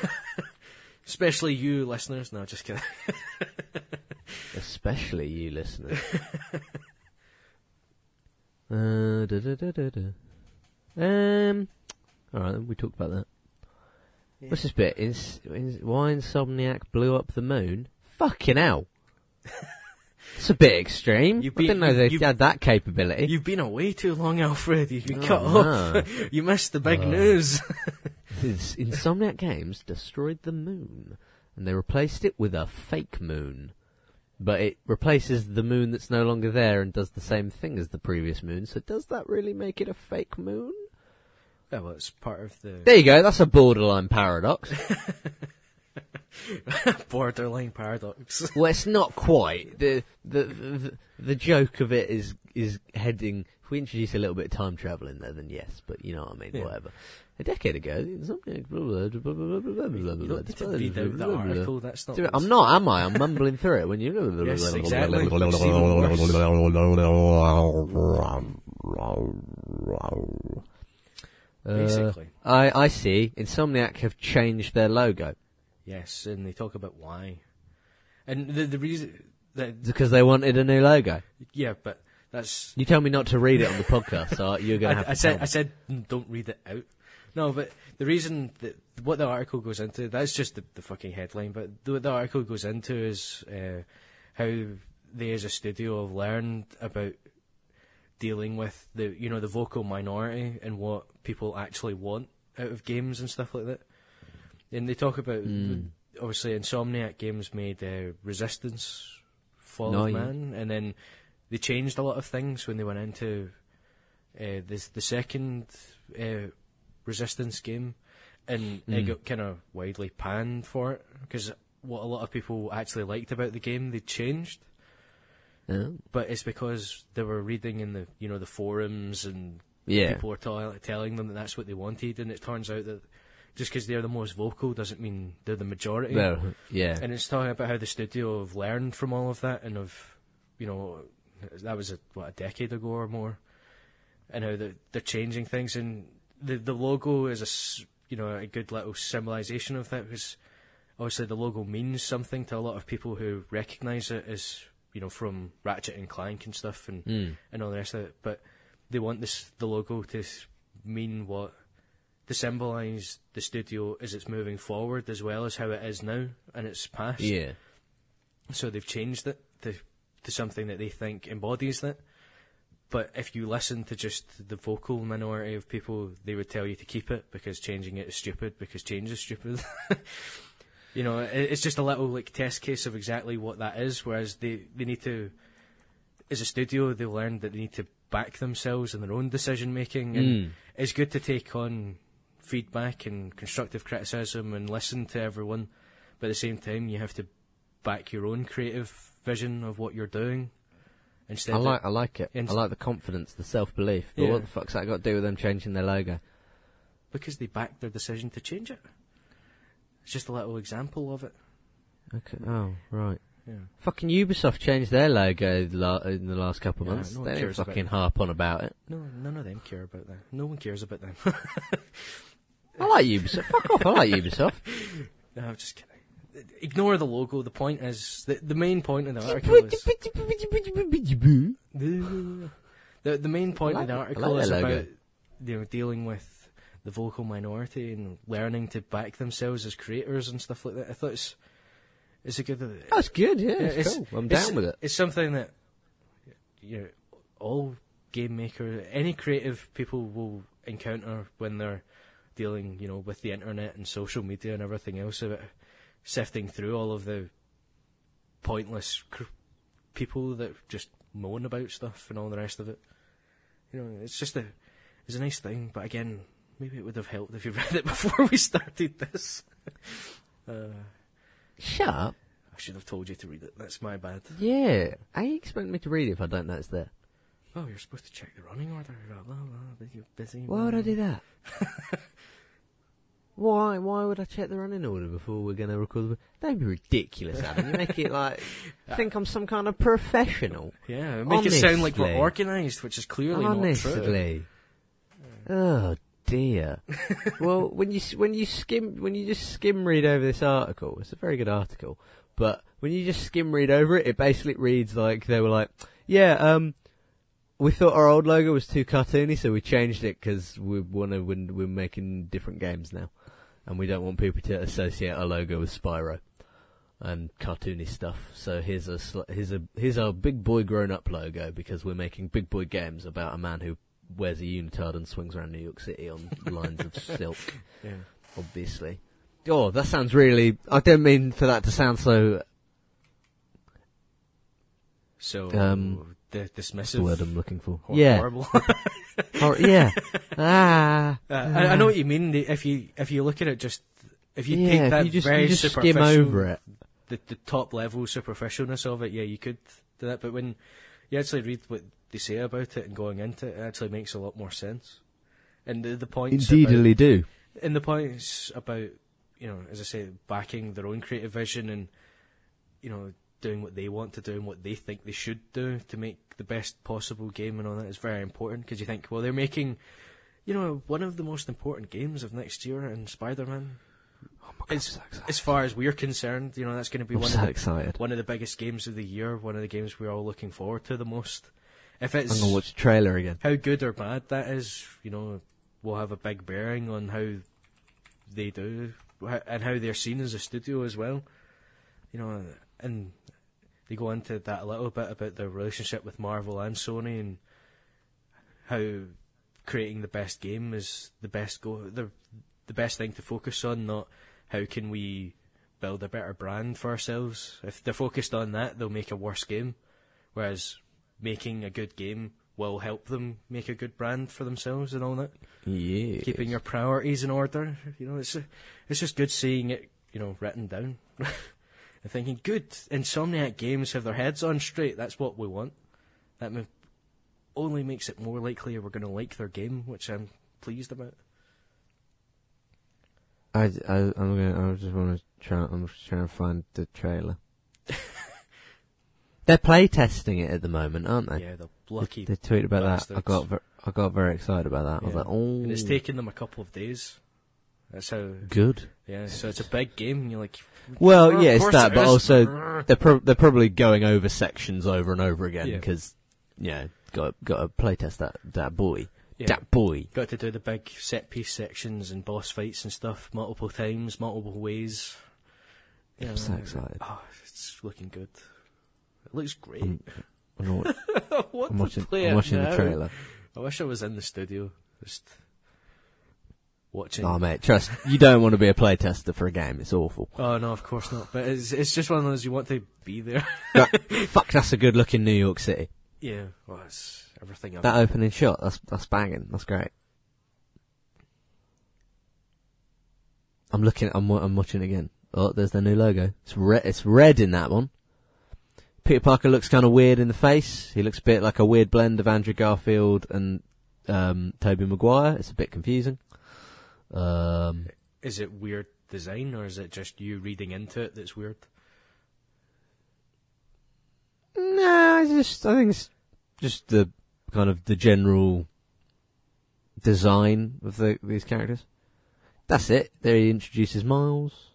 B: especially you listeners. No, just kidding.
A: Especially you listeners. uh, da, da, da, da, da. Um, alright, we talked about that. What's this bit? Ins- ins- why Insomniac blew up the moon? Fucking hell. It's a bit extreme.
B: You've
A: I didn't know they
B: you've-
A: had that capability.
B: You've been away too long, Alfred. You've been
A: Oh,
B: cut
A: no.
B: off. you missed the big
A: Oh.
B: news.
A: Ins- Insomniac Games destroyed the moon, and they replaced it with a fake moon. But it replaces the moon that's no longer there and does the same thing as the previous moon. So does that really make it a fake moon?
B: yeah, well, it's part of the
A: There you go. That's a borderline paradox.
B: borderline paradox.
A: well, it's not quite. The, the the the joke of it is is heading. If we introduce a little bit of time travel in there, then yes. But you know what I mean.
B: Yeah.
A: Whatever. A decade ago, Insomniac. Blah, blah, blah, blah, blah, blah, blah, blah,
B: You
A: blah,
B: don't need to
A: blah,
B: read out the
A: blah, blah.
B: article. That's not.
A: Do it.
B: what's-
A: I'm not, am I? I'm mumbling through it when you.
B: Yes, exactly. It's
A: Uh, I I see. Insomniac have changed their logo
B: Yes, and they talk about why. And the the reason that
A: because they wanted a new logo.
B: yeah, but that's
A: You tell me not to read it on the podcast, so you're going to have
B: I, I
A: to.
B: said
A: tell
B: I said mm, don't read it out. No, but the reason that what the article goes into that's just the, the fucking headline. But what the article goes into is uh, how they as a studio have learned about dealing with the you know the vocal minority and what people actually want out of games and stuff like that. And they talk about
A: Mm.
B: obviously Insomniac games made uh, Resistance, Fall
A: No,
B: of
A: yeah.
B: Man, and then they changed a lot of things when they went into uh, this the second uh, Resistance game, and it
A: Mm.
B: got kind of widely panned for it because what a lot of people actually liked about the game they changed,
A: Yeah.
B: but it's because they were reading in the you know the forums and
A: Yeah.
B: people were tell- telling them that that's what they wanted, and it turns out that just because they're the most vocal doesn't mean they're the majority.
A: No, yeah.
B: And it's talking about how the studio have learned from all of that and have, you know, that was a, what a decade ago or more, and how they're, they're changing things. And the the logo is a you know a good little symbolization of that because obviously the logo means something to a lot of people who recognise it as you know from Ratchet and Clank and stuff and
A: Mm.
B: and all the rest of it. But they want this the logo to mean what to symbolise the studio as it's moving forward as well as how it is now and its past.
A: Yeah.
B: So they've changed it to to something that they think embodies that. But if you listen to just the vocal minority of people, they would tell you to keep it because changing it is stupid because change is stupid. you know, it, it's just a little like test case of exactly what that is. Whereas they they need to, as a studio, they've learned that they need to back themselves in their own decision making, and
A: Mm.
B: it's good to take on feedback and constructive criticism and listen to everyone, but at the same time, you have to back your own creative vision of what you're doing. Instead,
A: I
B: of-
A: like I like it.
B: Inst-
A: I like the confidence, the self belief. But
B: Yeah.
A: what the fuck's that got to do with them changing their logo?
B: because they backed their decision to change it. It's just a little example of it.
A: Okay. Oh, right.
B: Yeah.
A: Fucking Ubisoft changed their logo in the last couple of
B: Yeah,
A: months.
B: no
A: they didn't fucking harp on about it.
B: No, none of them care about that. No one cares about them.
A: I like Ubisoft. Fuck off. I like Ubisoft.
B: no, I'm just kidding. Ignore the logo. The point is the the main point of the article is the the main point of the article
A: like
B: is
A: their logo.
B: about you know dealing with the vocal minority and learning to back themselves as creators and stuff like that. I thought it's it's a good.
A: Uh, That's good. Yeah,
B: Yeah,
A: it's, cool. I'm
B: it's-
A: down with it.
B: It's something that you know, all game makers, any creative people will encounter when they're dealing, you know, with the internet and social media and everything else about sifting through all of the pointless cr- people that just moan about stuff and all the rest of it. You know, it's just a it's a nice thing, but again, maybe it would have helped if you read it before we started this. uh,
A: Shut up.
B: I should have told you to read it. That's my bad.
A: Yeah. How you expect me to read it if I don't know it's there?
B: Oh, you're supposed to check the running order. Blah, blah, blah, you're busy.
A: Why would I do that? Why? Why would I check the running order before we're going to record? The... Don't be ridiculous, Adam. You make it like think I'm some kind of professional.
B: Yeah, make it sound like we're organised, which is clearly not true.
A: Honestly. Oh dear. well, when you when you skim when you just skim read over this article, it's a very good article. But when you just skim read over it, it basically reads like they were like, yeah, um, we thought our old logo was too cartoony, so we changed it because we want to. We're we're making different games now, and we don't want people to associate our logo with Spyro and cartoony stuff. So here's a sl- here's a here's our big boy grown up logo because we're making big boy games about a man who wears a unitard and swings around New York City on lines of silk.
B: Yeah.
A: Obviously. Oh, that sounds really. I don't mean for that to sound so.
B: So,
A: Um,
B: the dismissive.
A: the word I'm looking for?
B: hor-
A: yeah.
B: Horrible.
A: Hor- yeah. Ah.
B: Uh, I, I know what you mean. If you if you look at it, just if you
A: yeah,
B: take that
A: you just,
B: very
A: you just skim over it.
B: the, the top level superficialness of it, yeah, you could do that. But when you actually read what they say about it and going into it, it actually makes a lot more sense. And the, the points about,
A: Indeedly do.
B: and the points about you know, as I say, backing their own creative vision and you know doing what they want to do and what they think they should do to make the best possible game and all that is very important because you think, well, they're making, you know, one of the most important games of next year in Spider-Man.
A: Oh my God, I'm so.
B: As far as we're concerned, you know, that's going to be
A: I'm
B: one
A: so
B: of the
A: excited.
B: one of the biggest games of the year, one of the games we're all looking forward to the most. If it's I'm
A: gonna watch the trailer again.
B: how good or bad that is, you know, will have a big bearing on how they do and how they're seen as a studio as well. You know, and they go into that a little bit about their relationship with Marvel and Sony and how creating the best game is the best go the the best thing to focus on, not how can we build a better brand for ourselves. If they're focused on that, they'll make a worse game. Whereas making a good game will help them make a good brand for themselves and all that.
A: Yeah.
B: Keeping your priorities in order, you know, it's it's just good seeing it, you know, written down and thinking, good. Insomniac games have their heads on straight. That's what we want. That only makes it more likely we're going to like their game, which I'm pleased about.
A: I, I, I'm gonna. I just want to try. I'm just trying to find the trailer. They're play testing it at the moment, aren't they?
B: Yeah, the lucky.
A: They, they tweeted about that. I got. Ver- I got very excited about that. I was like, oh,
B: and it's taken them a couple of days. That's how.
A: good.
B: Yeah, so it's a big game. And you're like,
A: Well,
B: "Oh,
A: yeah, it's that,
B: it
A: but
B: is."
A: also they're pro- they're probably going over sections over and over again because, yeah, got got to playtest that that boy,
B: Yeah.
A: that boy.
B: Got to do the big set piece sections and boss fights and stuff multiple times, multiple ways. Yeah,
A: I'm so excited.
B: Oh, it's looking good. It looks great.
A: I'm, I'm, not-
B: I want
A: I'm watching. I'm watching the trailer.
B: I wish I was in the studio, just watching.
A: Oh mate, trust you don't want to be a playtester for a game. It's awful.
B: Oh no, of course not. But it's it's just one of those you want to be there.
A: Fuck, that's a good looking New York City.
B: yeah, well, it's everything. I've
A: That opening shot, that's that's banging. That's great. I'm looking. I'm I'm watching again. Oh, there's the new logo. It's red. It's red in that one. Peter Parker looks kind of weird in the face. He looks a bit like a weird blend of Andrew Garfield and um, Tobey Maguire. It's a bit confusing. Um,
B: Is it weird design or is it just you reading into it that's weird?
A: no, I just I think it's just the kind of the general design of the these characters. That's it. There he introduces Miles.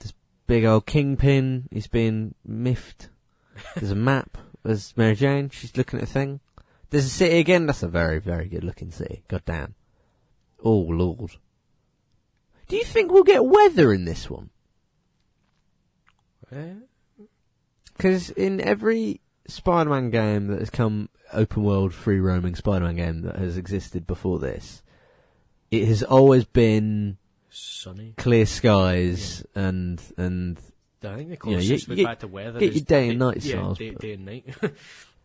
A: This big old kingpin. He's being miffed. There's a map. There's Mary Jane. She's looking at a thing. There's a city again. That's a very, very good looking city. God damn. Oh lord. Do you think we'll get weather in this one?
B: Eh?
A: Because in every Spider-Man game that has come, open world, free roaming Spider-Man game that has existed before this, it has always been
B: Sunny.
A: clear skies and and
B: I think the closest
A: you-
B: we've
A: you
B: had to weather
A: get
B: is
A: your day and night
B: yeah,
A: styles,
B: day,
A: but-
B: day and night.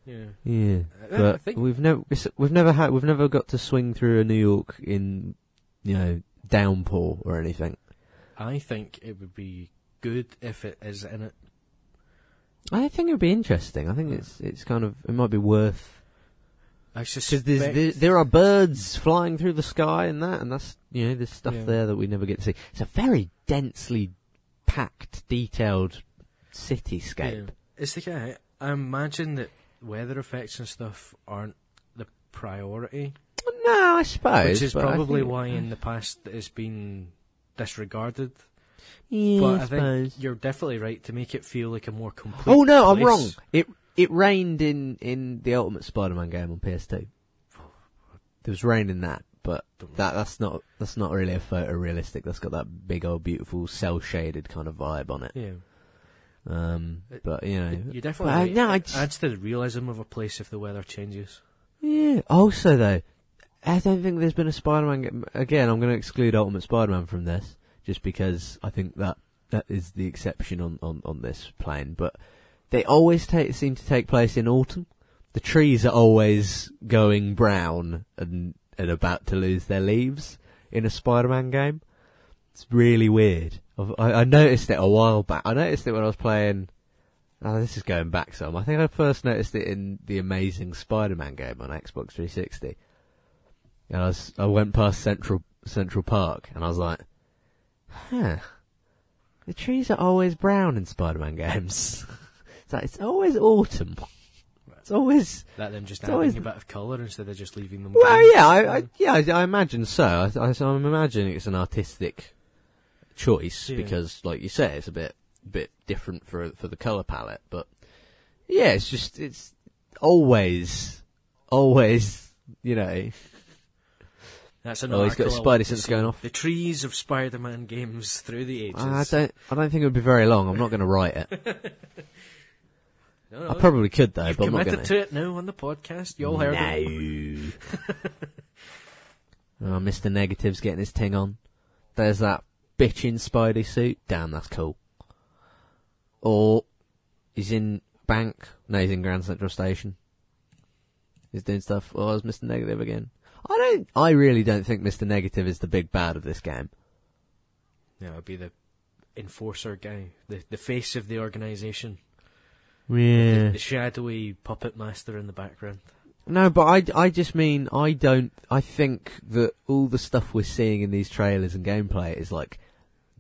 B: yeah.
A: yeah.
B: I
A: But
B: think-
A: we've never we've never had we've never got to swing through a New York in you know downpour or anything.
B: I think it would be good if it is in it.
A: I think it would be interesting. I think it's it's kind of it might be worth
B: I suspect
A: there's there, there are birds flying through the sky and that and that's you know there's stuff
B: Yeah.
A: there that we never get to see. It's a very densely packed, detailed cityscape.
B: Yeah. It's the guy. I imagine that weather effects and stuff aren't the priority,
A: No, I suppose,
B: which is probably
A: think-
B: why in the past it's been disregarded.
A: Yeah,
B: but
A: I,
B: I think you're definitely right to make it feel like a more complete.
A: Oh no, I'm wrong. It it rained in in the Ultimate Spider-Man game on PS2. There was rain in that, but that that's not that's not really a photorealistic. That's got that big old beautiful cel shaded kind of vibe on it.
B: Yeah,
A: Um, but you know,
B: you're definitely
A: But I- no, I just-
B: adds to the realism of a place if the weather changes.
A: yeah. Also though, I don't think there's been a Spider-Man game. Again, I'm going to exclude Ultimate Spider-Man from this, just because I think that that is the exception on on on this plane. But they always take seem to take place in autumn. The trees are always going brown and and about to lose their leaves in a Spider-Man game. It's really weird. I, I noticed it a while back. I noticed it when I was playing. Oh, this is going back some. I think I first noticed it in the Amazing Spider-Man game on Xbox 360. And I was I went past Central Central Park and I was like, huh. The trees are always brown in Spider-Man games. it's like it's always autumn. It's always
B: That them just adding
A: always-
B: a bit of colour instead of just leaving them.
A: well,
B: green.
A: yeah, I, I yeah, I, I imagine so. I, I, so I'm imagining it's an artistic choice
B: Yeah.
A: because, like you say, it's a bit bit different for for the color palette. But yeah, it's just it's always always you know
B: That's an
A: Oh, he's got his
B: article I want
A: Spidey
B: to
A: sense going off.
B: The trees of Spider-Man games through the ages.
A: I don't I don't think it would be very long. I'm not going to write it.
B: No, no,
A: I probably could though, but I'm not going
B: to it now on the podcast. You all heard it.
A: oh, Mr. Negative's getting his ting on. There's that bitchin' Spidey suit. Damn, that's cool. Or he's in Bank. No, he's in Grand Central Station. He's doing stuff. Oh, there's Mr. Negative again. I don't. I really don't think Mr. Negative is the big bad of this game.
B: Yeah, it'd be the enforcer guy, the the face of the organisation,
A: Yeah.
B: the shadowy puppet master in the background.
A: No, but I, I just mean I don't. I think that all the stuff we're seeing in these trailers and gameplay is like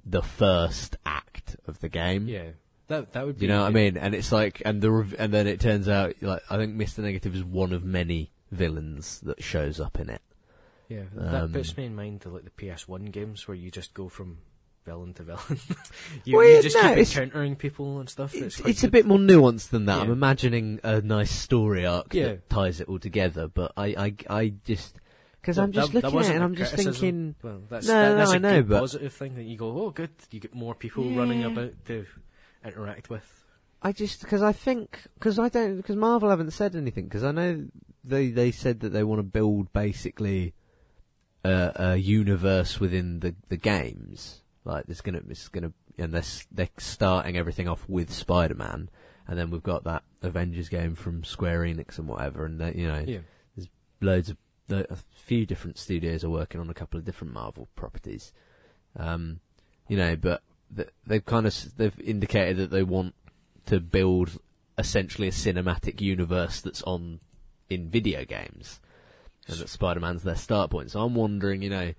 A: the first act of the game.
B: Yeah, that that would be.
A: You know what I mean? And it's like, and the rev- and then it turns out like I think Mister Negative is one of many villains that shows up in it.
B: Yeah, that
A: Um,
B: puts me in mind of like the PS1 games where you just go from villain to villain. you,
A: Well,
B: you
A: yeah,
B: just
A: no,
B: keep
A: it's-
B: encountering people and stuff.
A: It's,
B: quite
A: it's a
B: good.
A: bit more nuanced than that. I'm
B: Yeah.
A: imagining a nice story arc
B: Yeah.
A: that ties it all together. But I, I, I just because I'm just
B: that- that
A: looking at it and I'm just thinking.
B: Well, that's,
A: No,
B: that,
A: no,
B: that's
A: I
B: a
A: know,
B: good
A: but-
B: positive thing that you go, oh, good, you get more people running about to interact with.
A: I just because I think because I don't because Marvel haven't said anything because I know they they said that they want to build basically a, a universe within the the games like there's gonna it's gonna and they're they're starting everything off with Spider Man and then we've got that Avengers game from Square Enix and whatever and they, you know
B: Yeah,
A: loads of the, a few different studios are working on a couple of different Marvel properties. Um, you know, but th- they've kind of they've indicated that they want to build essentially a cinematic universe that's on in video games, and that Spider-Man's their start point. So I'm wondering, you know,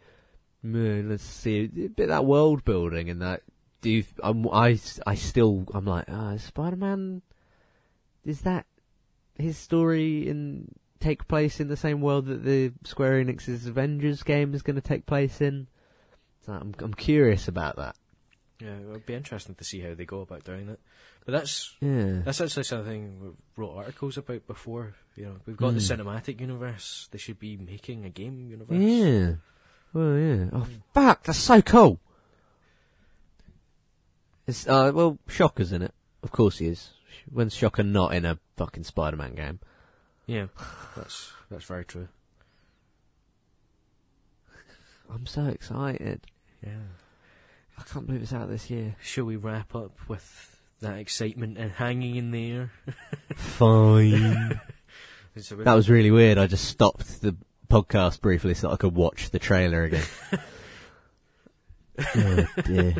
A: let's see a bit that world building and that. Do you, I'm, I I still I'm like, ah, Spider-Man. Is that his story in take place in the same world that the Square Enix's Avengers game is going to take place in? So I'm I'm curious about that.
B: yeah, it would be interesting to see how they go about doing it. But that's
A: Yeah.
B: that's actually something we've wrote articles about before. You know, we've got the
A: Mm.
B: cinematic universe. They should be making a game universe.
A: Yeah. Well, yeah. Oh, fuck! That's so cool. It's uh, well, Shocker's in it. Of course he is. When's Shocker not in a fucking Spider-Man game?
B: Yeah, that's that's very true.
A: I'm so excited.
B: Yeah.
A: I can't believe it's out this year.
B: Shall we wrap up with that excitement and hanging in the air?
A: Fine.
B: It's a bit-
A: that was really weird. I just stopped the podcast briefly so I could watch the trailer again. oh dear.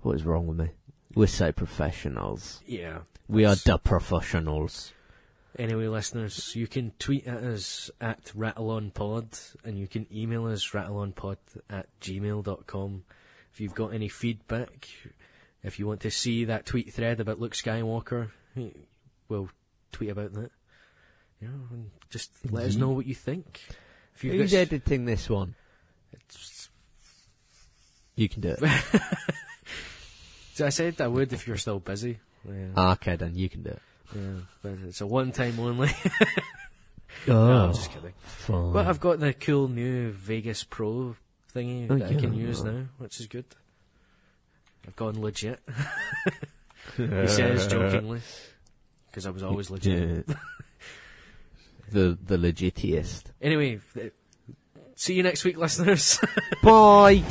A: What is wrong with me? We're so professionals.
B: yeah.
A: We are the professionals.
B: Anyway, listeners, you can tweet at us at RattleOnPod and you can email us rattleonpod at gmail.com. If you've got any feedback, if you want to see that tweet thread about Luke Skywalker, we'll tweet about that. You know, and just let us know what you think. If you've
A: Who's
B: got s-
A: editing this one?
B: it's-
A: You can do it.
B: So I said I would if you're still busy. Yeah,
A: Ah, okay, then you can do it.
B: Yeah, but it's a one time only.
A: Oh,
B: No, I'm just kidding.
A: fine.
B: But I've got the cool new Vegas Pro thingy
A: Oh,
B: that I can
A: yeah.
B: use now, which is good. I've gone legit. he says jokingly, because I was always legit.
A: Yeah. the the legitiest.
B: Anyway, th- see you next week, listeners.
A: Bye.